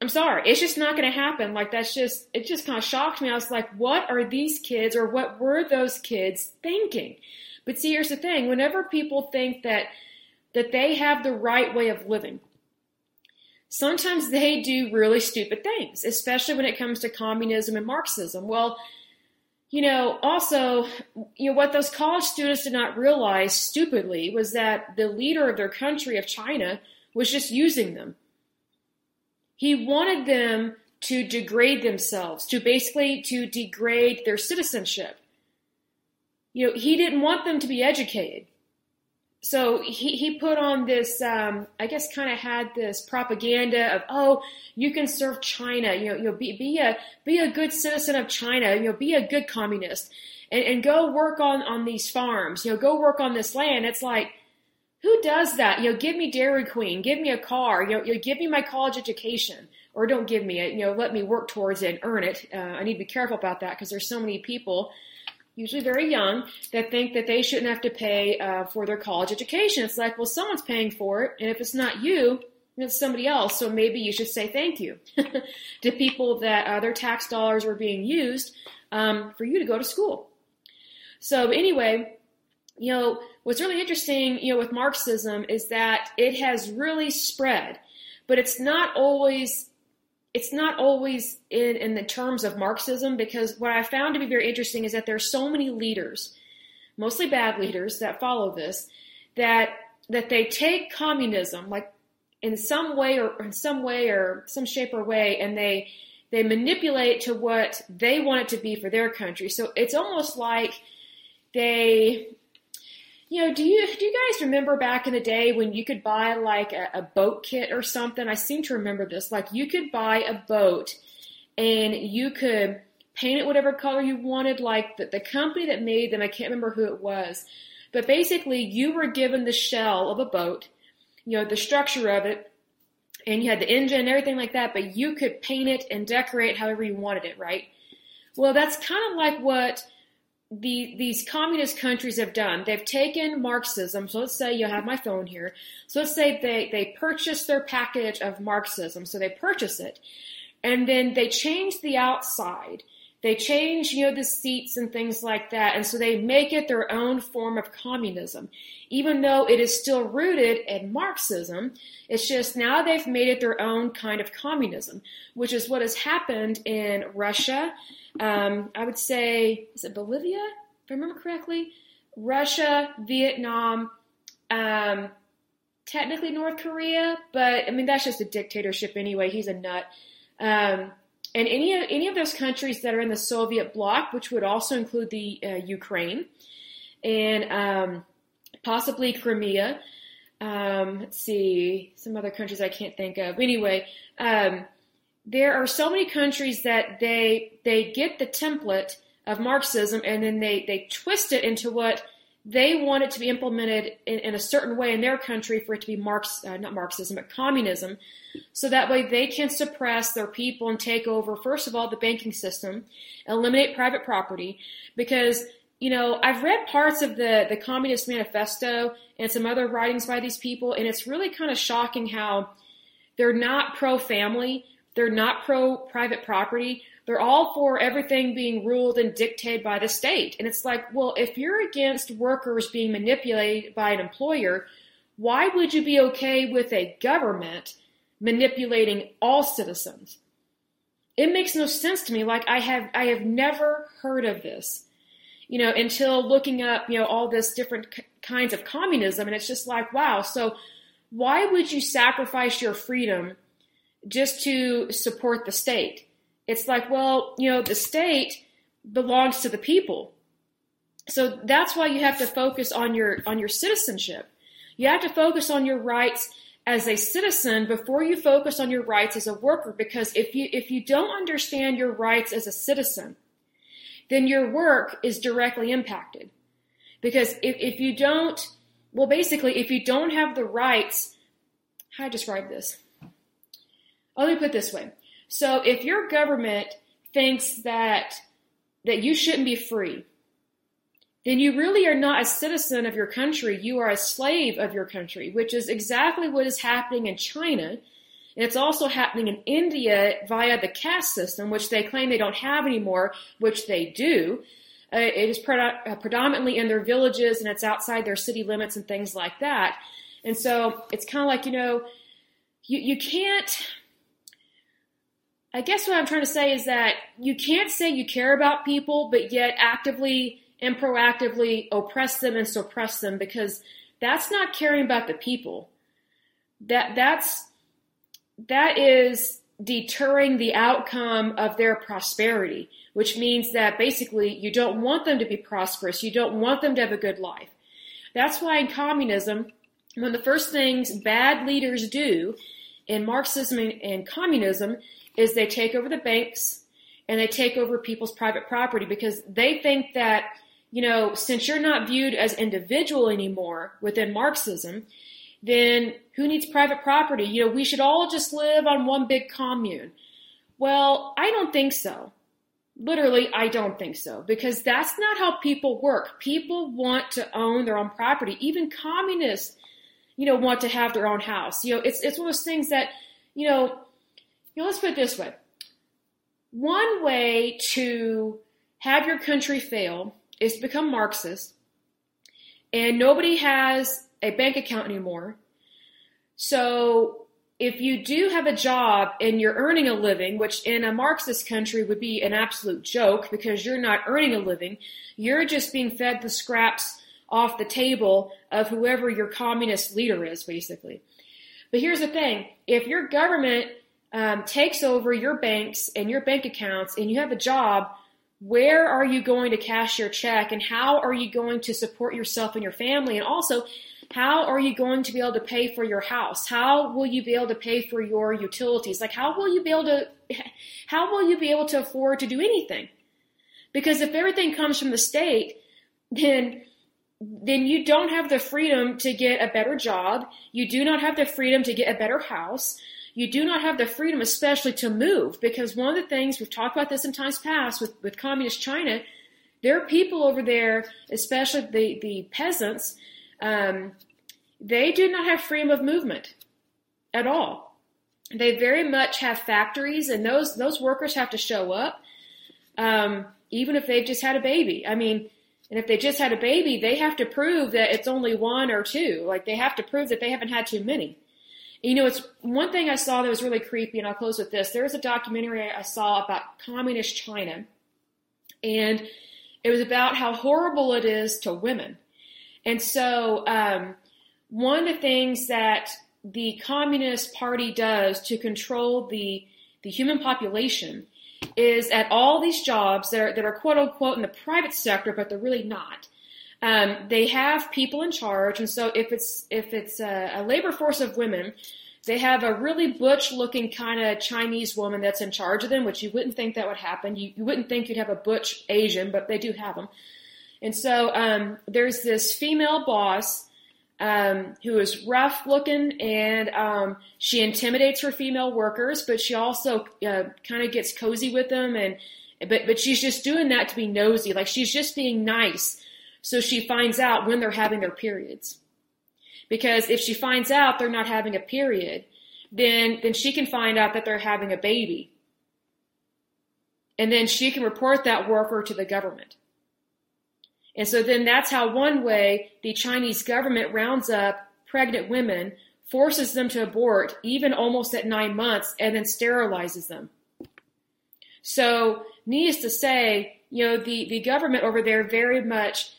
I'm sorry, it's just not going to happen. Like that's just, it just kind of shocked me. I was like, what are these kids or what were those kids thinking? But see, here's the thing. Whenever people think that, that they have the right way of living, sometimes they do really stupid things, especially when it comes to communism and Marxism. Well, you know, also, you know, what those college students did not realize stupidly was that the leader of their country, of China, was just using them. He wanted them to degrade themselves, to basically to degrade their citizenship. You know, he didn't want them to be educated so he, he put on this, um, I guess, kind of had this propaganda of, oh, you can serve China, you know, you know, be, be a be a good citizen of China, you know, be a good communist, and, and go work on on these farms, you know, go work on this land. It's like, who does that? You know, give me Dairy Queen, give me a car, you know, you know give me my college education, or don't give me it, you know, let me work towards it and earn it. Uh, I need to be careful about that because there's so many people usually very young, that think that they shouldn't have to pay uh, for their college education. It's like, well, someone's paying for it, and if it's not you, it's somebody else. So maybe you should say thank you (laughs) to people that uh, their tax dollars were being used um, for you to go to school. So anyway, you know, what's really interesting, you know, with Marxism is that it has really spread, but it's not always it's not always in, in the terms of Marxism because what I found to be very interesting is that there are so many leaders, mostly bad leaders, that follow this, that that they take communism like in some way or in some way or some shape or way and they they manipulate to what they want it to be for their country. So it's almost like they you know, do you do you guys remember back in the day when you could buy like a, a, boat kit or something? I seem to remember this. Like you could buy a boat and you could paint it whatever color you wanted. Like the, the company that made them, I can't remember who it was, but basically you were given the shell of a boat, you know, the structure of it, and you had the engine and everything like that, but you could paint it and decorate however you wanted it, right? Well, that's kind of like what the, these communist countries have done. They've taken Marxism. So let's say you have my phone here. So let's say they, they purchase their package of Marxism. So they purchase it and then they change the outside. They change, you know, the seats and things like that. And so they make it their own form of communism. Even though it is still rooted in Marxism, it's just now they've made it their own kind of communism, which is what has happened in Russia um, I would say, is it Bolivia, if I remember correctly? Russia, Vietnam, um, technically North Korea, but I mean that's just a dictatorship anyway. He's a nut. Um, and any of any of those countries that are in the Soviet bloc, which would also include the uh, Ukraine and um, possibly Crimea. Um, let's see, some other countries I can't think of. Anyway, um, there are so many countries that they they get the template of Marxism and then they they twist it into what they want it to be implemented in, in a certain way in their country for it to be Marx uh, not Marxism but communism, so that way they can suppress their people and take over first of all the banking system, eliminate private property because you know, I've read parts of the, the Communist Manifesto and some other writings by these people, and it's really kind of shocking how they're not pro family, they're not pro private property. They're all for everything being ruled and dictated by the state. And it's like, well, if you're against workers being manipulated by an employer, why would you be okay with a government manipulating all citizens? It makes no sense to me. Like I have, I have never heard of this, you know, until looking up, you know, all this different kinds of communism. And it's just like, wow. So why would you sacrifice your freedom just to support the state. It's like, well, you know, the state belongs to the people. So that's why you have to focus on your on your citizenship. You have to focus on your rights as a citizen before you focus on your rights as a worker because if you if you don't understand your rights as a citizen, then your work is directly impacted. Because if, if you don't well basically if you don't have the rights how do I describe this? let me put it this way. So if your government thinks that that you shouldn't be free, then you really are not a citizen of your country. You are a slave of your country, which is exactly what is happening in China. And it's also happening in India via the caste system, which they claim they don't have anymore, which they do. Uh, it is uh, predominantly in their villages and it's outside their city limits and things like that. And so it's kind of like, you know, you, you can't I guess what I'm trying to say is that you can't say you care about people, but yet actively and proactively oppress them and suppress them because that's not caring about the people. That that's that is deterring the outcome of their prosperity, which means that basically you don't want them to be prosperous. You don't want them to have a good life. That's why in communism, one of the first things bad leaders do in Marxism and communism is they take over the banks and they take over people's private property because they think that, you know, since you're not viewed as individual anymore within Marxism, then who needs private property? You know, we should all just live on one big commune. Well, I don't think so. Literally, I don't think so because that's not how people work. People want to own their own property. Even communists, you know, want to have their own house. You know, it's, it's one of those things that, you know, know, let's put it this way. One way to have your country fail is to become Marxist, and nobody has a bank account anymore. So if you do have a job and you're earning a living, which in a Marxist country would be an absolute joke because you're not earning a living, you're just being fed the scraps off the table of whoever your communist leader is, basically. But here's the thing if your government um, takes over your banks and your bank accounts and you have a job, where are you going to cash your check and how are you going to support yourself and your family? And also, how are you going to be able to pay for your house? How will you be able to pay for your utilities? Like, how will you be able to, (laughs) how will you be able to afford to do anything? Because if everything comes from the state, then, then you don't have the freedom to get a better job. You do not have the freedom to get a better house. You do not have the freedom, especially to move, because one of the things we've talked about this in times past with, with communist China, there are people over there, especially the, the peasants, um, they do not have freedom of movement at all. They very much have factories, and those those workers have to show up, um, even if they've just had a baby. I mean, and if they just had a baby, they have to prove that it's only one or two. Like they have to prove that they haven't had too many. You know, it's one thing I saw that was really creepy, and I'll close with this. There was a documentary I saw about communist China, and it was about how horrible it is to women. And so, um, one of the things that the Communist Party does to control the the human population is at all these jobs that are, that are quote unquote in the private sector, but they're really not. Um, they have people in charge, and so if it's if it's a, a labor force of women, they have a really butch looking kind of Chinese woman that's in charge of them, which you wouldn't think that would happen. You, you wouldn't think you'd have a butch Asian, but they do have them. And so um, there's this female boss um, who is rough looking and um, she intimidates her female workers, but she also uh, kind of gets cozy with them and but but she's just doing that to be nosy, like she's just being nice, so she finds out when they're having their periods. Because if she finds out they're not having a period, then then she can find out that they're having a baby, and then she can report that worker to the government. And so then that's how one way the Chinese government rounds up pregnant women, forces them to abort even almost at nine months, and then sterilizes them. So, needless to say, you know, the, the government over there very much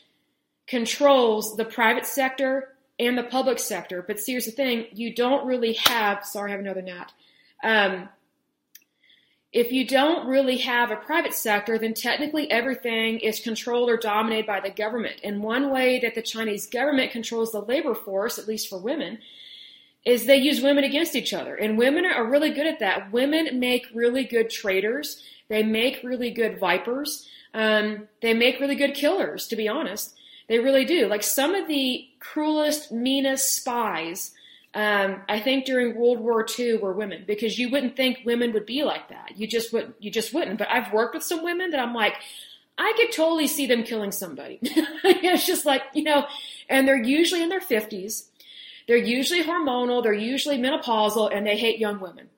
controls the private sector and the public sector. But here's the thing you don't really have, sorry, I have another gnat. Um, if you don't really have a private sector, then technically everything is controlled or dominated by the government. And one way that the Chinese government controls the labor force, at least for women, is they use women against each other. And women are really good at that. Women make really good traders. They make really good vipers. Um, they make really good killers, to be honest. They really do. Like some of the cruelest, meanest spies um, I think during World War II were women because you wouldn't think women would be like that. You just would you just wouldn't. But I've worked with some women that I'm like, I could totally see them killing somebody. (laughs) it's just like you know, and they're usually in their fifties. They're usually hormonal. They're usually menopausal, and they hate young women.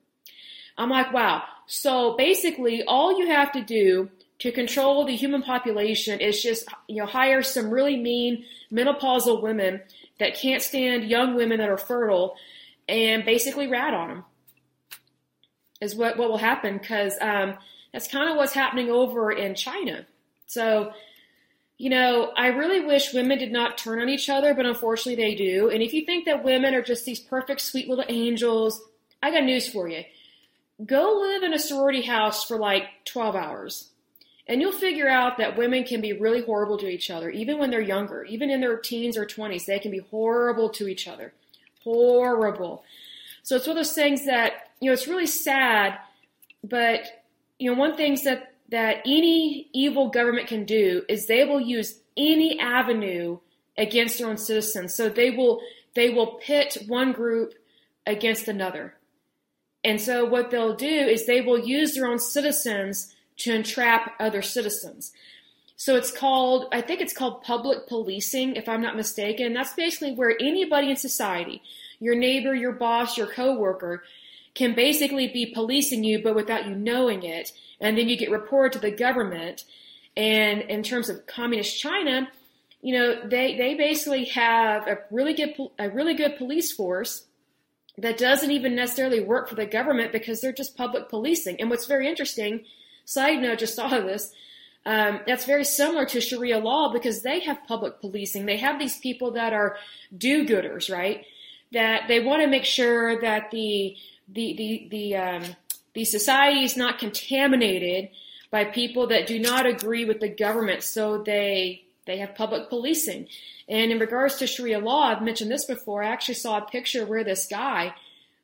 I'm like, wow. So basically, all you have to do to control the human population is just you know hire some really mean menopausal women that can't stand young women that are fertile and basically rat on them is what, what will happen because um, that's kind of what's happening over in China. So, you know, I really wish women did not turn on each other, but unfortunately they do. And if you think that women are just these perfect, sweet little angels, I got news for you. Go live in a sorority house for like 12 hours. And you'll figure out that women can be really horrible to each other, even when they're younger, even in their teens or 20s, they can be horrible to each other. Horrible. So it's one of those things that, you know, it's really sad, but, you know, one thing that, that any evil government can do is they will use any avenue against their own citizens. So they will, they will pit one group against another. And so what they'll do is they will use their own citizens to entrap other citizens. So it's called, I think it's called public policing, if I'm not mistaken. That's basically where anybody in society, your neighbor, your boss, your coworker, can basically be policing you, but without you knowing it. And then you get reported to the government. And in terms of communist China, you know, they, they basically have a really good, a really good police force that doesn't even necessarily work for the government because they're just public policing. And what's very interesting, side note, just saw this, um, that's very similar to Sharia law because they have public policing. They have these people that are do-gooders, right? That they want to make sure that the the the the um, the society is not contaminated by people that do not agree with the government. So they they have public policing. And in regards to Sharia law, I've mentioned this before. I actually saw a picture where this guy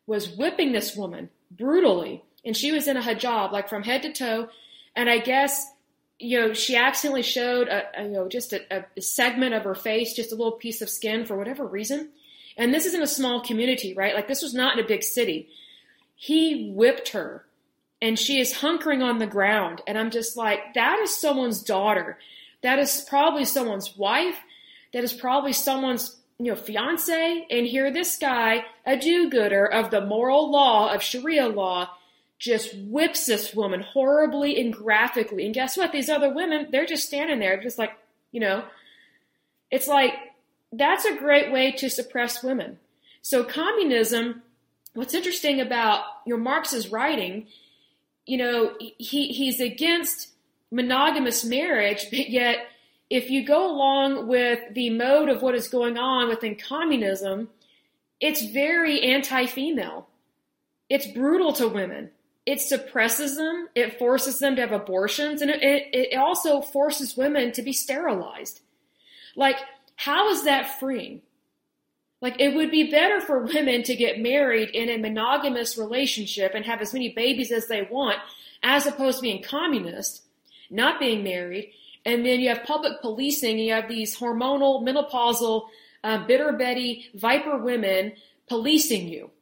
was whipping this woman brutally, and she was in a hijab, like from head to toe. And I guess you know she accidentally showed a, a you know just a, a segment of her face, just a little piece of skin for whatever reason. And this is in a small community, right? Like this was not in a big city. He whipped her and she is hunkering on the ground. And I'm just like, that is someone's daughter. That is probably someone's wife. That is probably someone's, you know, fiance. And here this guy, a do-gooder of the moral law of Sharia law, just whips this woman horribly and graphically. And guess what? These other women, they're just standing there, just like, you know, it's like, that's a great way to suppress women. So communism, what's interesting about your Marx's writing you know, he, he's against monogamous marriage, but yet if you go along with the mode of what is going on within communism, it's very anti-female. It's brutal to women. It suppresses them. It forces them to have abortions, and it, it, it also forces women to be sterilized. Like, how is that freeing? Like it would be better for women to get married in a monogamous relationship and have as many babies as they want, as opposed to being communist, not being married. And then you have public policing. You have these hormonal, menopausal, uh, bitter Betty, viper women policing you.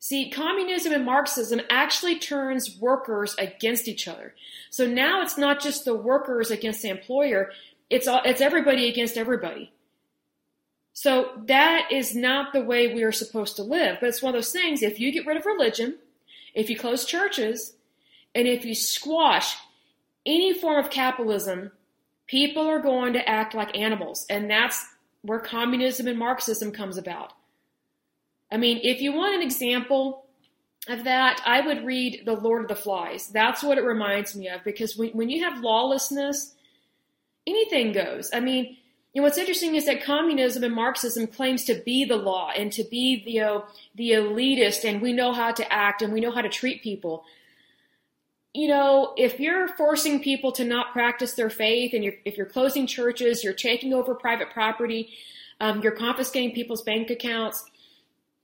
See, communism and Marxism actually turns workers against each other. So now it's not just the workers against the employer; it's all, it's everybody against everybody. So that is not the way we are supposed to live. But it's one of those things, if you get rid of religion, if you close churches, and if you squash any form of capitalism, people are going to act like animals. And that's where communism and Marxism comes about. I mean, if you want an example of that, I would read The Lord of the Flies. That's what it reminds me of because when, when you have lawlessness, anything goes. I mean, and what's interesting is that communism and Marxism claims to be the law and to be the, you know, the elitist and we know how to act and we know how to treat people. You know, if you're forcing people to not practice their faith and you're, if you're closing churches, you're taking over private property, um, you're confiscating people's bank accounts,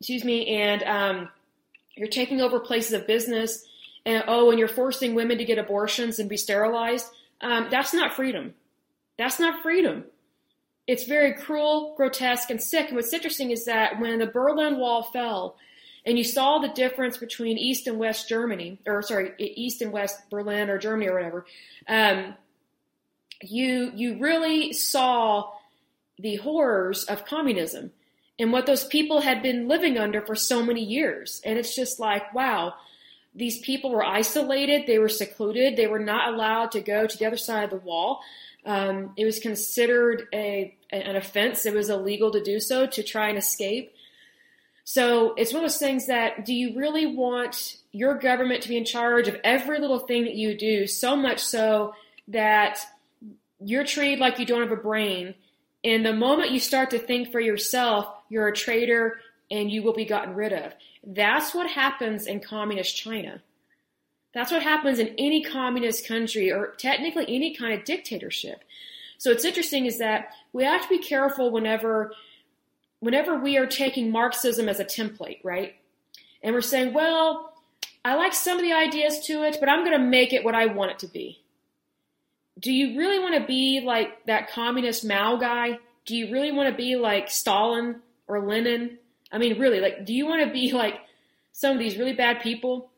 excuse me, and um, you're taking over places of business, and oh, and you're forcing women to get abortions and be sterilized, um, that's not freedom. That's not freedom it's very cruel, grotesque, and sick. And what's interesting is that when the Berlin Wall fell, and you saw the difference between East and West Germany, or sorry, East and West Berlin or Germany or whatever, um, you you really saw the horrors of communism and what those people had been living under for so many years. And it's just like, wow, these people were isolated, they were secluded, they were not allowed to go to the other side of the wall. Um, it was considered a an offense. It was illegal to do so to try and escape. So it's one of those things that do you really want your government to be in charge of every little thing that you do, so much so that you're treated like you don't have a brain. And the moment you start to think for yourself, you're a traitor and you will be gotten rid of. That's what happens in communist China. That's what happens in any communist country or technically any kind of dictatorship. So it's interesting is that we have to be careful whenever whenever we are taking Marxism as a template, right? And we're saying, well, I like some of the ideas to it, but I'm going to make it what I want it to be. Do you really want to be like that communist Mao guy? Do you really want to be like Stalin or Lenin? I mean, really, like, do you want to be like some of these really bad people?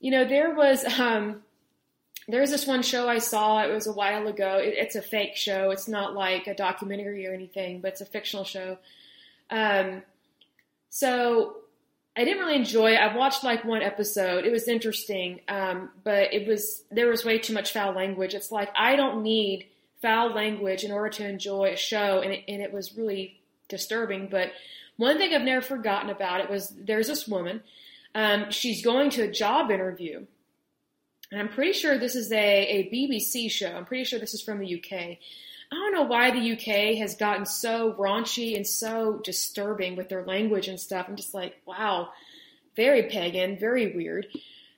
You know, there was um, there's this one show I saw. It was a while ago. It, it's a fake show. It's not like a documentary or anything, but it's a fictional show. Um, so I didn't really enjoy it. I watched like one episode. It was interesting, um, but it was there was way too much foul language. It's like I don't need foul language in order to enjoy a show, and it, and it was really disturbing. But one thing I've never forgotten about it was there's this woman. Um, she's going to a job interview. And I'm pretty sure this is a, a BBC show. I'm pretty sure this is from the UK. I don't know why the UK has gotten so raunchy and so disturbing with their language and stuff. I'm just like, wow, very pagan, very weird.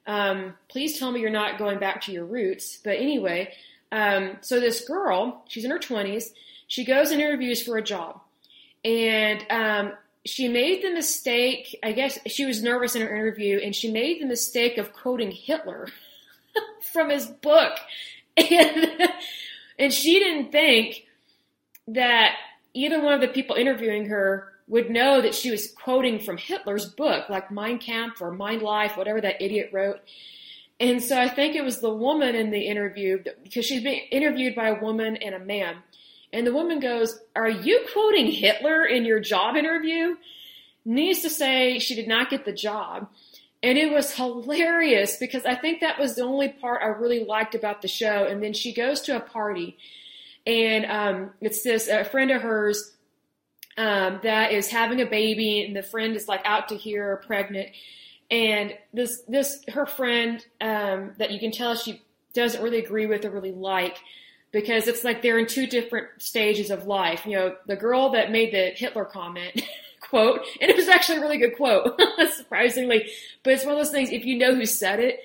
Um, please tell me you're not going back to your roots. But anyway, um, so this girl, she's in her 20s, she goes and interviews for a job. And um, she made the mistake, I guess she was nervous in her interview, and she made the mistake of quoting Hitler (laughs) from his book. And, (laughs) and she didn't think that either one of the people interviewing her would know that she was quoting from Hitler's book, like Mein Kampf or Mein Life, whatever that idiot wrote. And so I think it was the woman in the interview, because she's being interviewed by a woman and a man. And the woman goes, Are you quoting Hitler in your job interview? Needs to say she did not get the job. And it was hilarious because I think that was the only part I really liked about the show. And then she goes to a party, and um, it's this a friend of hers um, that is having a baby, and the friend is like out to here pregnant, and this this her friend um, that you can tell she doesn't really agree with or really like because it's like they're in two different stages of life. You know, the girl that made the Hitler comment. (laughs) quote, and it was actually a really good quote, (laughs) surprisingly. But it's one of those things, if you know who said it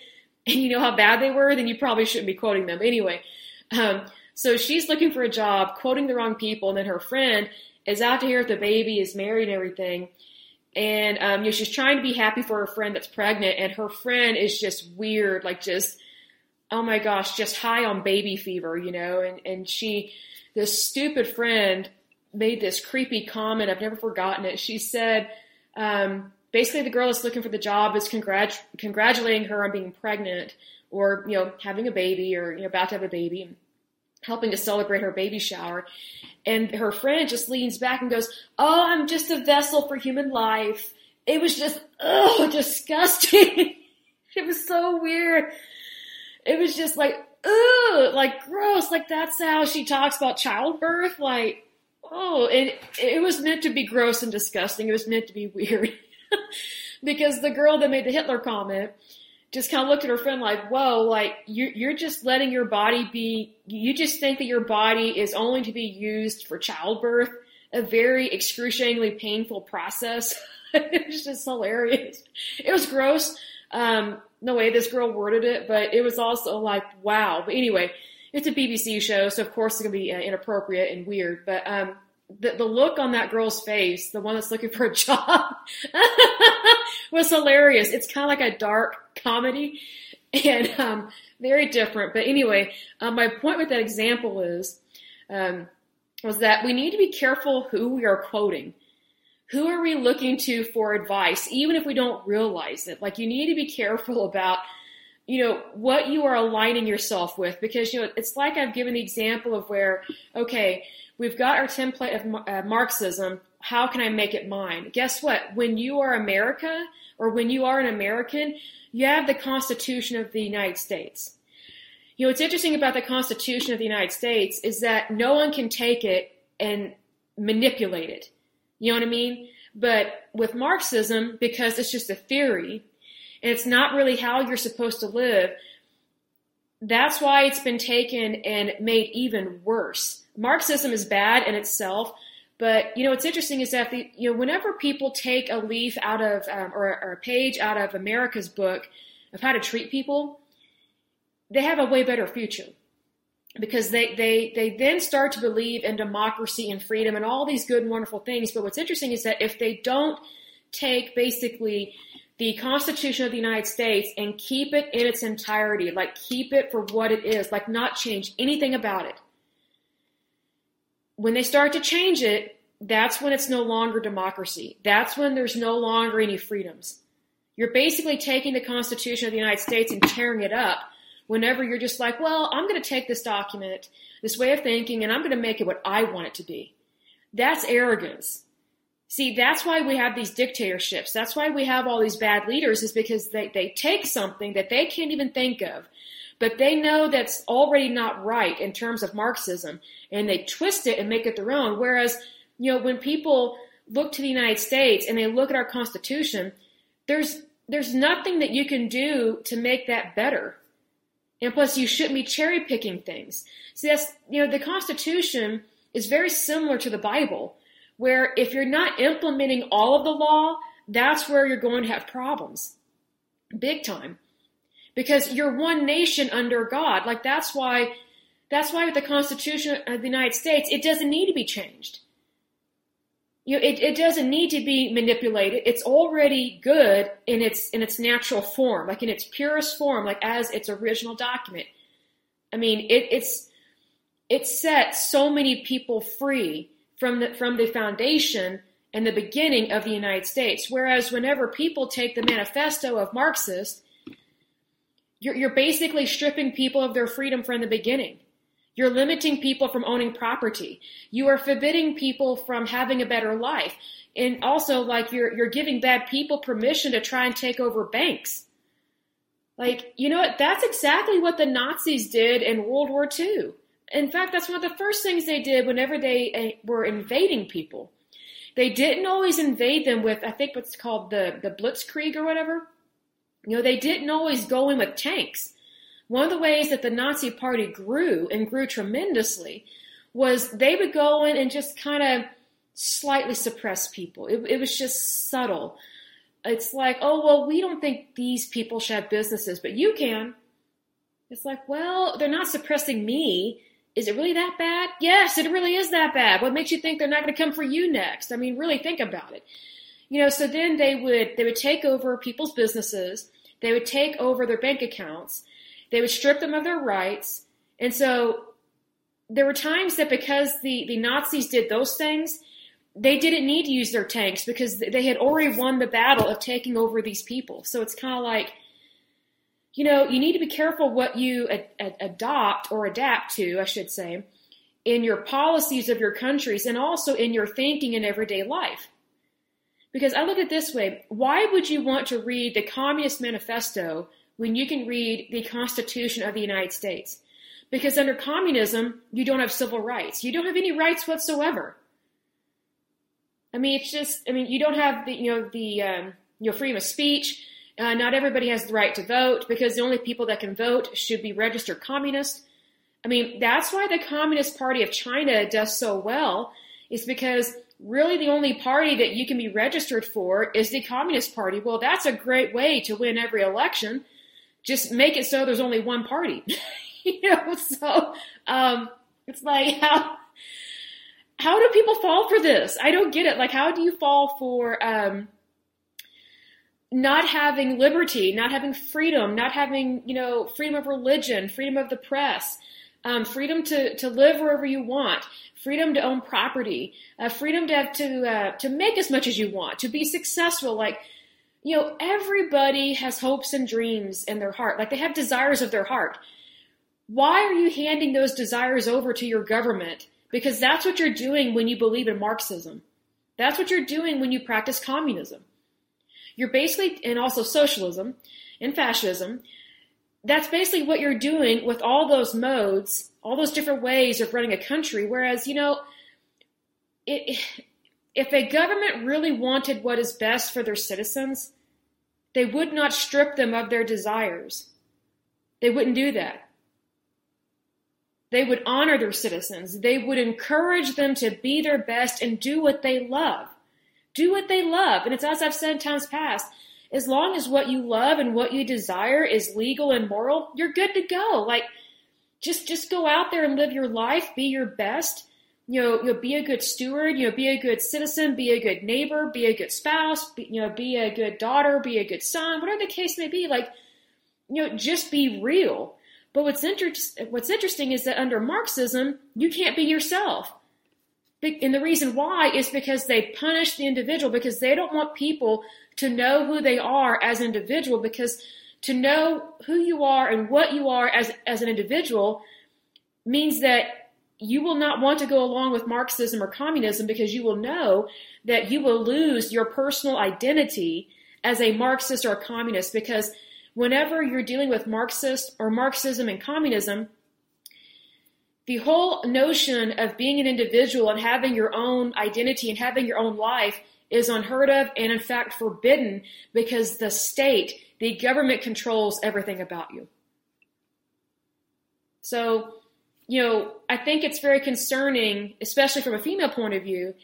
and you know how bad they were, then you probably shouldn't be quoting them. Anyway, um, so she's looking for a job, quoting the wrong people, and then her friend is out to hear if the baby is married and everything. And um, you know, she's trying to be happy for her friend that's pregnant, and her friend is just weird, like just oh my gosh, just high on baby fever, you know. And and she, this stupid friend, made this creepy comment. I've never forgotten it. She said, um, basically, the girl that's looking for the job is congrat- congratulating her on being pregnant or you know having a baby or you know about to have a baby helping to celebrate her baby shower. And her friend just leans back and goes, Oh, I'm just a vessel for human life. It was just, oh, (laughs) disgusting. it was so weird. It was just like, ugh, like gross. Like that's how she talks about childbirth. Like, oh, it, it was meant to be gross and disgusting. It was meant to be weird. (laughs) because the girl that made the Hitler comment, just kind of looked at her friend like, whoa, like you're, you're just letting your body be, you just think that your body is only to be used for childbirth, a very excruciatingly painful process. (laughs) it was just hilarious. It was gross. Um, the way this girl worded it, but it was also like, wow. But anyway, it's a BBC show, so of course it's gonna be uh, inappropriate and weird. But um, the, the look on that girl's face, the one that's looking (laughs) for a job, (laughs) was hilarious. It's kind of like a dark comedy (laughs) and um, very different. But anyway, um, my point with that example is um, was that we need to be careful who we are quoting. Who are we looking to for advice, even if we don't realize it? Like you need to be careful (laughs) about you know what you are aligning yourself with because you know it's like I've given the example of where okay we've got our template of uh, Marxism. How can I make it mine? Guess what? When you are America or when you are an American, you have the Constitution of the United States. You know, what's interesting about the Constitution of the United States is that no one can take it and manipulate it. You know what I mean? But with Marxism, because it's just a theory, and it's not really how you're supposed to live, that's why it's been taken and made even worse Marxism is bad in itself, but you know what's interesting is that the, you know whenever people take a leaf out of um, or, or a page out of America's book of how to treat people, they have a way better future because they, they, they then start to believe in democracy and freedom and all these good and wonderful things. But what's interesting is that if they don't take basically the Constitution of the United States and keep it in its entirety, like keep it for what it is, like not change anything about it, when they start to change it, that's when it's no longer democracy. That's when there's no longer any freedoms. You're basically taking the Constitution of the United States and tearing it up whenever you're just like, well, I'm going to take this document, this way of thinking, and I'm going to make it what I want it to be. That's arrogance. See, that's why we have these dictatorships. That's why we have all these bad leaders is because they, they take something that they can't even think of but they know that's already not right in terms of Marxism, and they twist it and make it their own. Whereas You know, when people look to the United States and they look at our Constitution, there's there's nothing that you can do to make that better. And plus, you shouldn't be cherry picking things. See, that's you know, the Constitution is very similar to the Bible, where if you're not implementing all of the law, that's where you're going to have problems, big time, because you're one nation under God. Like that's why. That's why with the Constitution of the United States, it doesn't need to be changed you know, it, it doesn't need to be manipulated. It's already good in its in its natural form, like in its purest form, like as its original document. I mean, it, it's it set so many people free from the from the foundation and the beginning of the United States. Whereas whenever people take the manifesto of Marxists, you're, you're basically stripping people of their freedom from the beginning. You're limiting people from owning property. You are forbidding people from having a better life. And also, like, you're, you're giving bad people permission to try and take over banks. Like, you know what? That's exactly what the Nazis did in World War II. In fact, that's one of the first things they did whenever they uh, were invading people. They didn't always invade them with, I think what's called the, the Blitzkrieg or whatever. You know, they didn't always go in with tanks. One of the ways that the Nazi Party grew and grew tremendously was they would go in and just kind of slightly suppress people. It, it was just subtle. It's like, oh, well, we don't think these people should have businesses, but you can. It's like, well, they're not suppressing me. Is it really that bad? Yes, it really is that bad. What makes you think they're not going to come for you next? I mean, really think about it. You know, so then they would they would take over people's businesses. They would take over their bank accounts they would strip them of their rights. And so there were times that because the, the Nazis did those things, they didn't need to use their tanks because they had already won the battle of taking over these people. So it's kind of like, you know, you need to be careful what you ad- ad- adopt or adapt to, I should say, in your policies of your countries and also in your thinking in everyday life. Because I look at it this way why would you want to read the Communist Manifesto when you can read the Constitution of the United States. Because under communism, you don't have civil rights. You don't have any rights whatsoever. I mean, it's just, I mean, you don't have the, you know, the, um, you know, freedom of speech. Uh, not everybody has the right to vote because the only people that can vote should be registered communist. I mean, that's why the Communist Party of China does so well, is because really the only party that you can be registered for is the Communist Party. Well, that's a great way to win every election just make it so there's only one party. (laughs) you know, so um, it's like how how do people fall for this? I don't get it. Like, how do you fall for um, not having liberty, not having freedom, not having you know freedom of religion, freedom of the press, um, freedom to to live wherever you want, freedom to own property, uh, freedom to have to uh, to make as much as you want, to be successful, like you know, everybody has hopes and dreams in their heart. Like they have desires of their heart. Why are you handing those desires over to your government? Because that's what you're doing when you believe in Marxism. That's what you're doing when you practice communism. You're basically, and also socialism and fascism, that's basically what you're doing with all those modes, all those different ways of running a country. Whereas, you know, it, if a government really wanted what is best for their citizens, they would not strip them of their desires. They wouldn't do that. They would honor their citizens. They would encourage them to be their best and do what they love. Do what they love. And it's as I've said in times past, as long as what you love and what you desire is legal and moral, you're good to go. Like, just, just go out there and live your life, be your best, you know, you know, be a good steward, you know, be a good citizen, be a good neighbor, be a good spouse, be, you know, be a good daughter, be a good son, whatever the case may be. Like, you know, just be real. But what's inter- what's interesting is that under Marxism, you can't be yourself. And the reason why is because they punish the individual because they don't want people to know who they are as an individual because to know who you are and what you are as, as an individual means that you will not want to go along with Marxism or communism because you will know that you will lose your personal identity as a Marxist or a communist because whenever you're dealing with Marxist or Marxism and communism, the whole notion of being an individual and having your own identity and having your own life is unheard of and in fact forbidden because the state, the government controls everything about you. So, you know, I think it's very concerning, especially from a female point of view,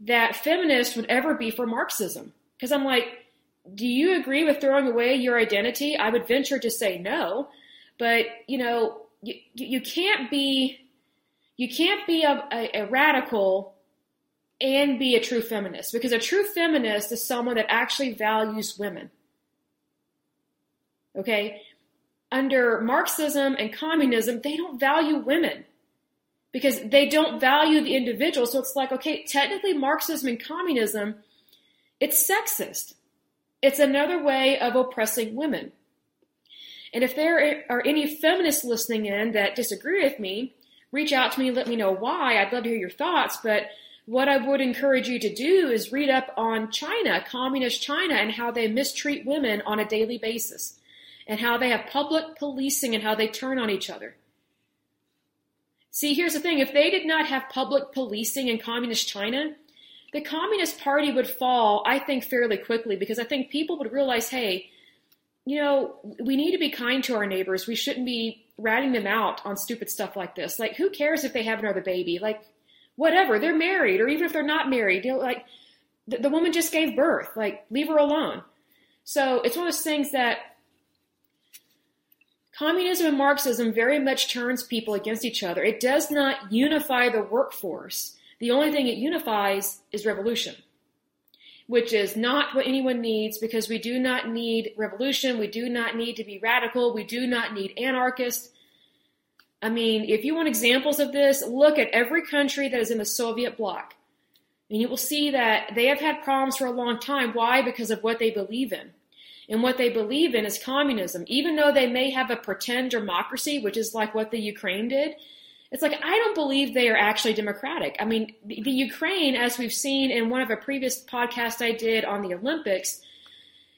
that feminists would ever be for Marxism. Because I'm like, do you agree with throwing away your identity? I would venture to say no, but you know, you, you can't be you can't be a, a, a radical and be a true feminist because a true feminist is someone that actually values women. Okay? Under Marxism and communism, they don't value women because they don't value the individual. So it's like, okay, technically Marxism and communism, it's sexist. It's another way of oppressing women. And if there are any feminists listening in that disagree with me, reach out to me, let me know why. I'd love to hear your thoughts. But what I would encourage you to do is read up on China, communist China, and how they mistreat women on a daily basis, and how they have public policing and how they turn on each other. See, here's the thing if they did not have public policing in communist China, the Communist Party would fall, I think, fairly quickly because I think people would realize hey, you know, we need to be kind to our neighbors. We shouldn't be ratting them out on stupid stuff like this. Like, who cares if they have another baby? Like, whatever. They're married, or even if they're not married, you know, like the, the woman just gave birth. Like, leave her alone. So it's one of those things that communism and Marxism very much turns people against each other. It does not unify the workforce. The only thing it unifies is revolution which is not what anyone needs because we do not need revolution. We do not need to be radical. We do not need anarchists. I mean, if you want examples of this, look at every country that is in the Soviet bloc. And you will see that they have had problems for a long time. Why? Because of what they believe in. And what they believe in is communism. Even though they may have a pretend democracy, which is like what the Ukraine did, it's like I don't believe they are actually democratic. I mean, the, the Ukraine, as we've seen in one of a previous podcast I did on the Olympics,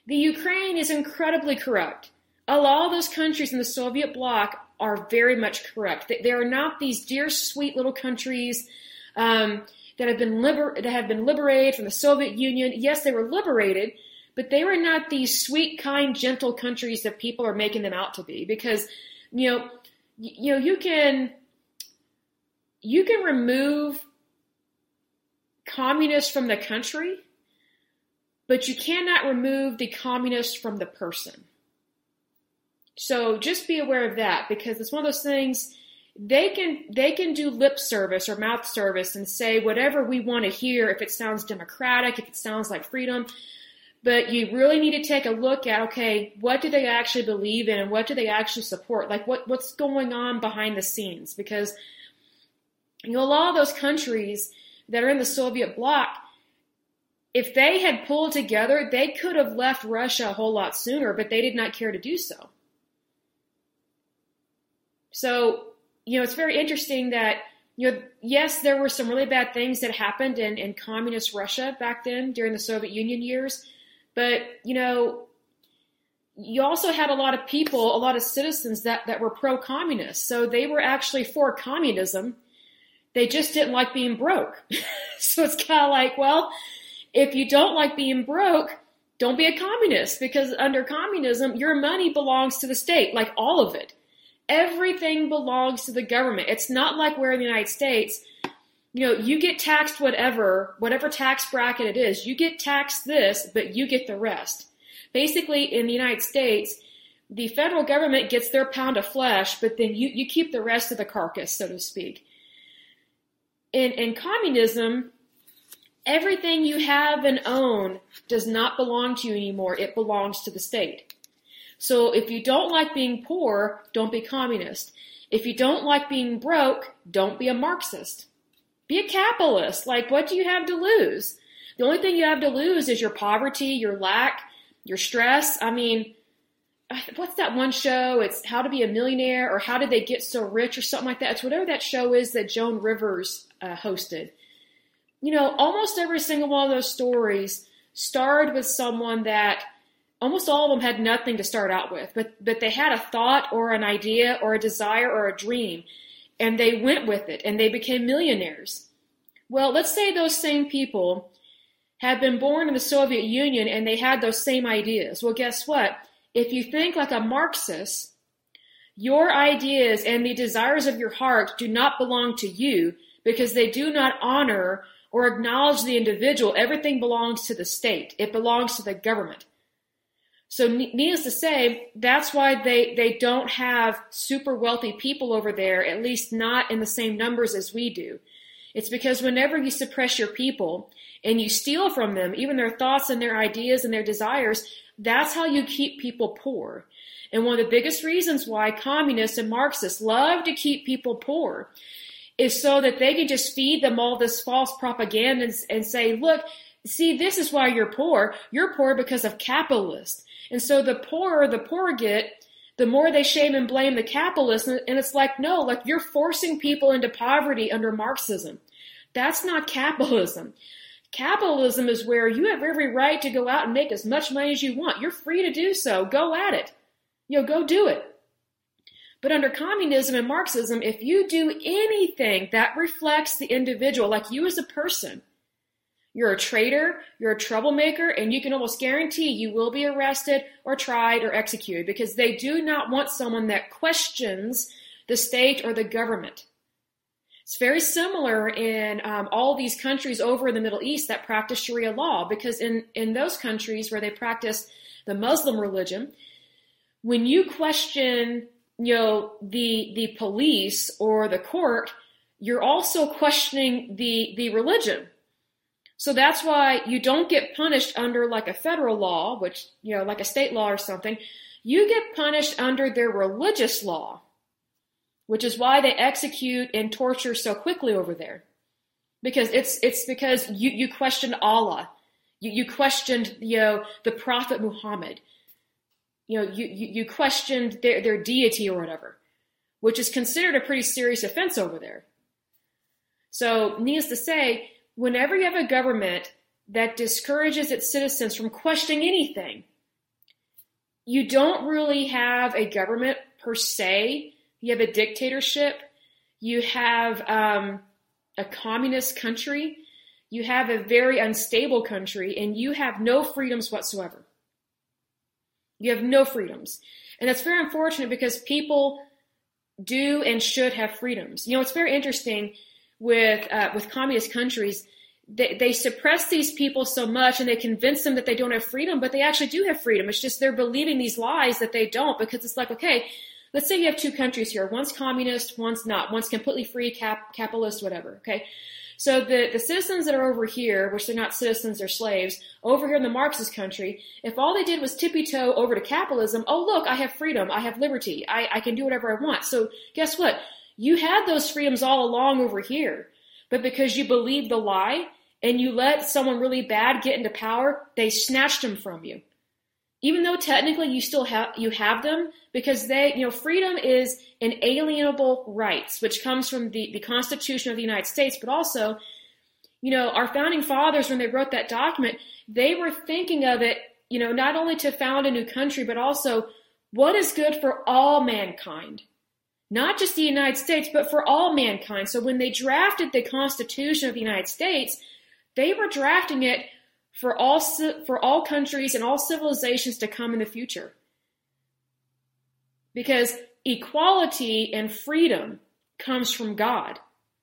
the Ukraine is incredibly corrupt. A lot of those countries in the Soviet bloc are very much corrupt. They, they are not these dear, sweet little countries um, that have been liber- that have been liberated from the Soviet Union. Yes, they were liberated, but they were not these sweet, kind, gentle countries that people are making them out to be. Because you know, you know, you can you can remove communists from the country, but you cannot remove the communist from the person. So just be aware of that because it's one of those things they can they can do lip service or mouth service and say whatever we want to hear if it sounds democratic, if it sounds like freedom. But you really need to take a look at okay, what do they actually believe in and what do they actually support? Like what what's going on behind the scenes because you know, a lot of those countries that are in the Soviet bloc, if they had pulled together, they could have left Russia a whole lot sooner, but they did not care to do so. So, you know, it's very interesting that, you know, yes, there were some really bad things that happened in, in communist Russia back then during the Soviet Union years, but, you know, you also had a lot of people, a lot of citizens that, that were pro communist. So they were actually for communism they just didn't like being broke. (laughs) so it's kind of like, well, if you don't like being broke, don't be a communist because under communism, your money belongs to the state, like all of it. Everything belongs to the government. It's not like we're in the United States. You know, you get taxed whatever, whatever tax bracket it is. You get taxed this, but you get the rest. Basically, in the United States, the federal government gets their pound of flesh, but then you, you keep the rest of the carcass, so to speak in, in communism, everything you have and own does not belong to you anymore. It belongs to the state. So if you don't like being poor, don't be communist. If you don't like being broke, don't be a Marxist. Be a capitalist. Like, what do you have to lose? The only thing you have to lose is your poverty, your lack, your stress. I mean, what's that one show? It's How to Be a Millionaire or How Did They Get So Rich or something like that. It's whatever that show is that Joan Rivers uh, hosted. You know, almost every single one of those stories started with someone that almost all of them had nothing to start out with, but but they had a thought or an idea or a desire or a dream. And they went with it and they became millionaires. Well, let's say those same people had been born in the Soviet Union and they had those same ideas. Well, guess what? If you think like a Marxist, your ideas and the desires of your heart do not belong to you because they do not honor or acknowledge the individual. Everything belongs to the state. It belongs to the government. So needless to say, that's why they, they don't have super wealthy people over there, at least not in the same numbers as we do. It's because whenever you suppress your people and you steal from them, even their thoughts and their ideas and their desires, that's how you keep people poor. And one of the biggest reasons why communists and Marxists love to keep people poor is so that they can just feed them all this false propaganda and, and say, look, see, this is why you're poor. You're poor because of capitalists. And so the poorer the poor get, the more they shame and blame the capitalists. And it's like, no, like you're forcing people into poverty under Marxism. That's not capitalism. Capitalism is where you have every right to go out and make as much money as you want. You're free to do so. Go at it. You know, go do it. But under communism and Marxism, if you do anything that reflects the individual, like you as a person, you're a traitor, you're a troublemaker, and you can almost guarantee you will be arrested or tried or executed because they do not want someone that questions the state or the government. It's very similar in um, all these countries over in the Middle East that practice Sharia law because in, in those countries where they practice the Muslim religion, when you question you know the the police or the court, you're also questioning the the religion so that's why you don't get punished under like a federal law, which, you know, like a state law or something. You get punished under their religious law, which is why they execute and torture so quickly over there. Because it's, it's because you, you questioned Allah. You, you questioned, you know, the Prophet Muhammad. You know, you, you, you questioned their, their deity or whatever, which is considered a pretty serious offense over there. So, needless to say, whenever you have a government that discourages its citizens from questioning anything, you don't really have a government per se. You have a dictatorship. You have um, a communist country. You have a very unstable country, and you have no freedoms whatsoever. You have no freedoms. And that's very unfortunate because people do and should have freedoms. You know, it's very interesting with uh, with communist countries, they, they suppress these people so much and they convince them that they don't have freedom, but they actually do have freedom. It's just they're believing these lies that they don't because it's like, okay, let's say you have two countries here. One's communist, one's not. One's completely free, cap, capitalist, whatever. Okay. So the, the citizens that are over here, which they're not citizens, they're slaves, over here in the Marxist country, if all they did was tippy toe over to capitalism, oh look, I have freedom, I have liberty, I, I can do whatever I want. So guess what? You had those freedoms all along over here. But because you believed the lie and you let someone really bad get into power, they snatched them from you. Even though technically you still have you have them because they, you know, freedom is inalienable rights, which comes from the, the Constitution of the United States, but also, you know, our founding fathers when they wrote that document, they were thinking of it, you know, not only to found a new country, but also what is good for all mankind not just the United States, but for all mankind. So when they drafted the Constitution of the United States, they were drafting it for all for all countries and all civilizations to come in the future. Because equality and freedom comes from God.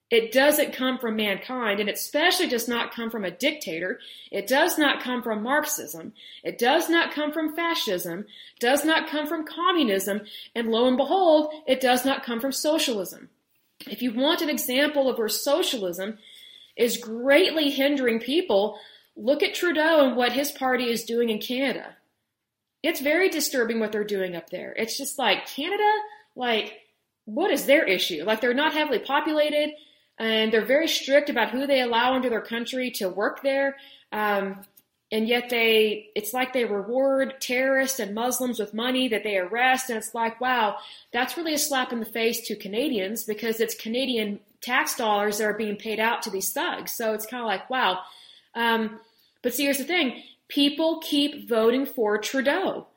It doesn't come from mankind, and it especially does not come from a dictator. It does not come from Marxism. It does not come from fascism. Does not come from communism. And lo and behold, it does not come from socialism. If you want an example of where socialism is greatly hindering people, look at Trudeau and what his party is doing in Canada. It's very disturbing what they're doing up there. It's just like Canada, like, what is their issue? Like, they're not heavily populated and they're very strict about who they allow into their country to work there. Um, and yet they, it's like they reward terrorists and Muslims with money that they arrest. And it's like, wow, that's really a slap in the face to Canadians because it's Canadian tax dollars that are being paid out to these thugs. So it's kind of like, wow. Um, but see, here's the thing. People keep voting for Trudeau.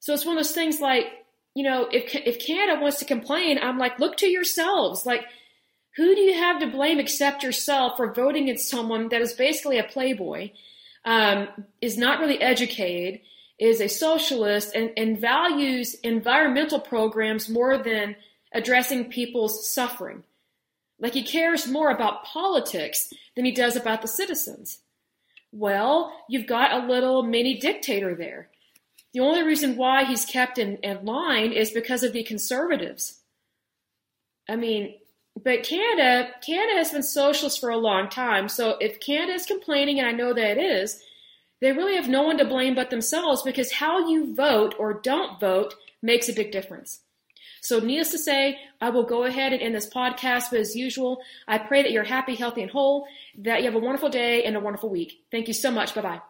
So it's one of those things like, you know, if if Canada wants to complain, I'm like, look to yourselves. Like, who do you have to blame except yourself for voting in someone that is basically a playboy, um, is not really educated, is a socialist, and, and values environmental programs more than addressing people's suffering. Like he cares more about politics than he does about the citizens. Well, you've got a little mini dictator there. The only reason why he's kept in, in line is because of the conservatives. I mean, but Canada, Canada has been socialist for a long time. So if Canada is complaining, and I know that it is, they really have no one to blame but themselves because how you vote or don't vote makes a big difference. So, needless to say, I will go ahead and end this podcast. But as usual, I pray that you're happy, healthy, and whole, that you have a wonderful day and a wonderful week. Thank you so much. Bye bye.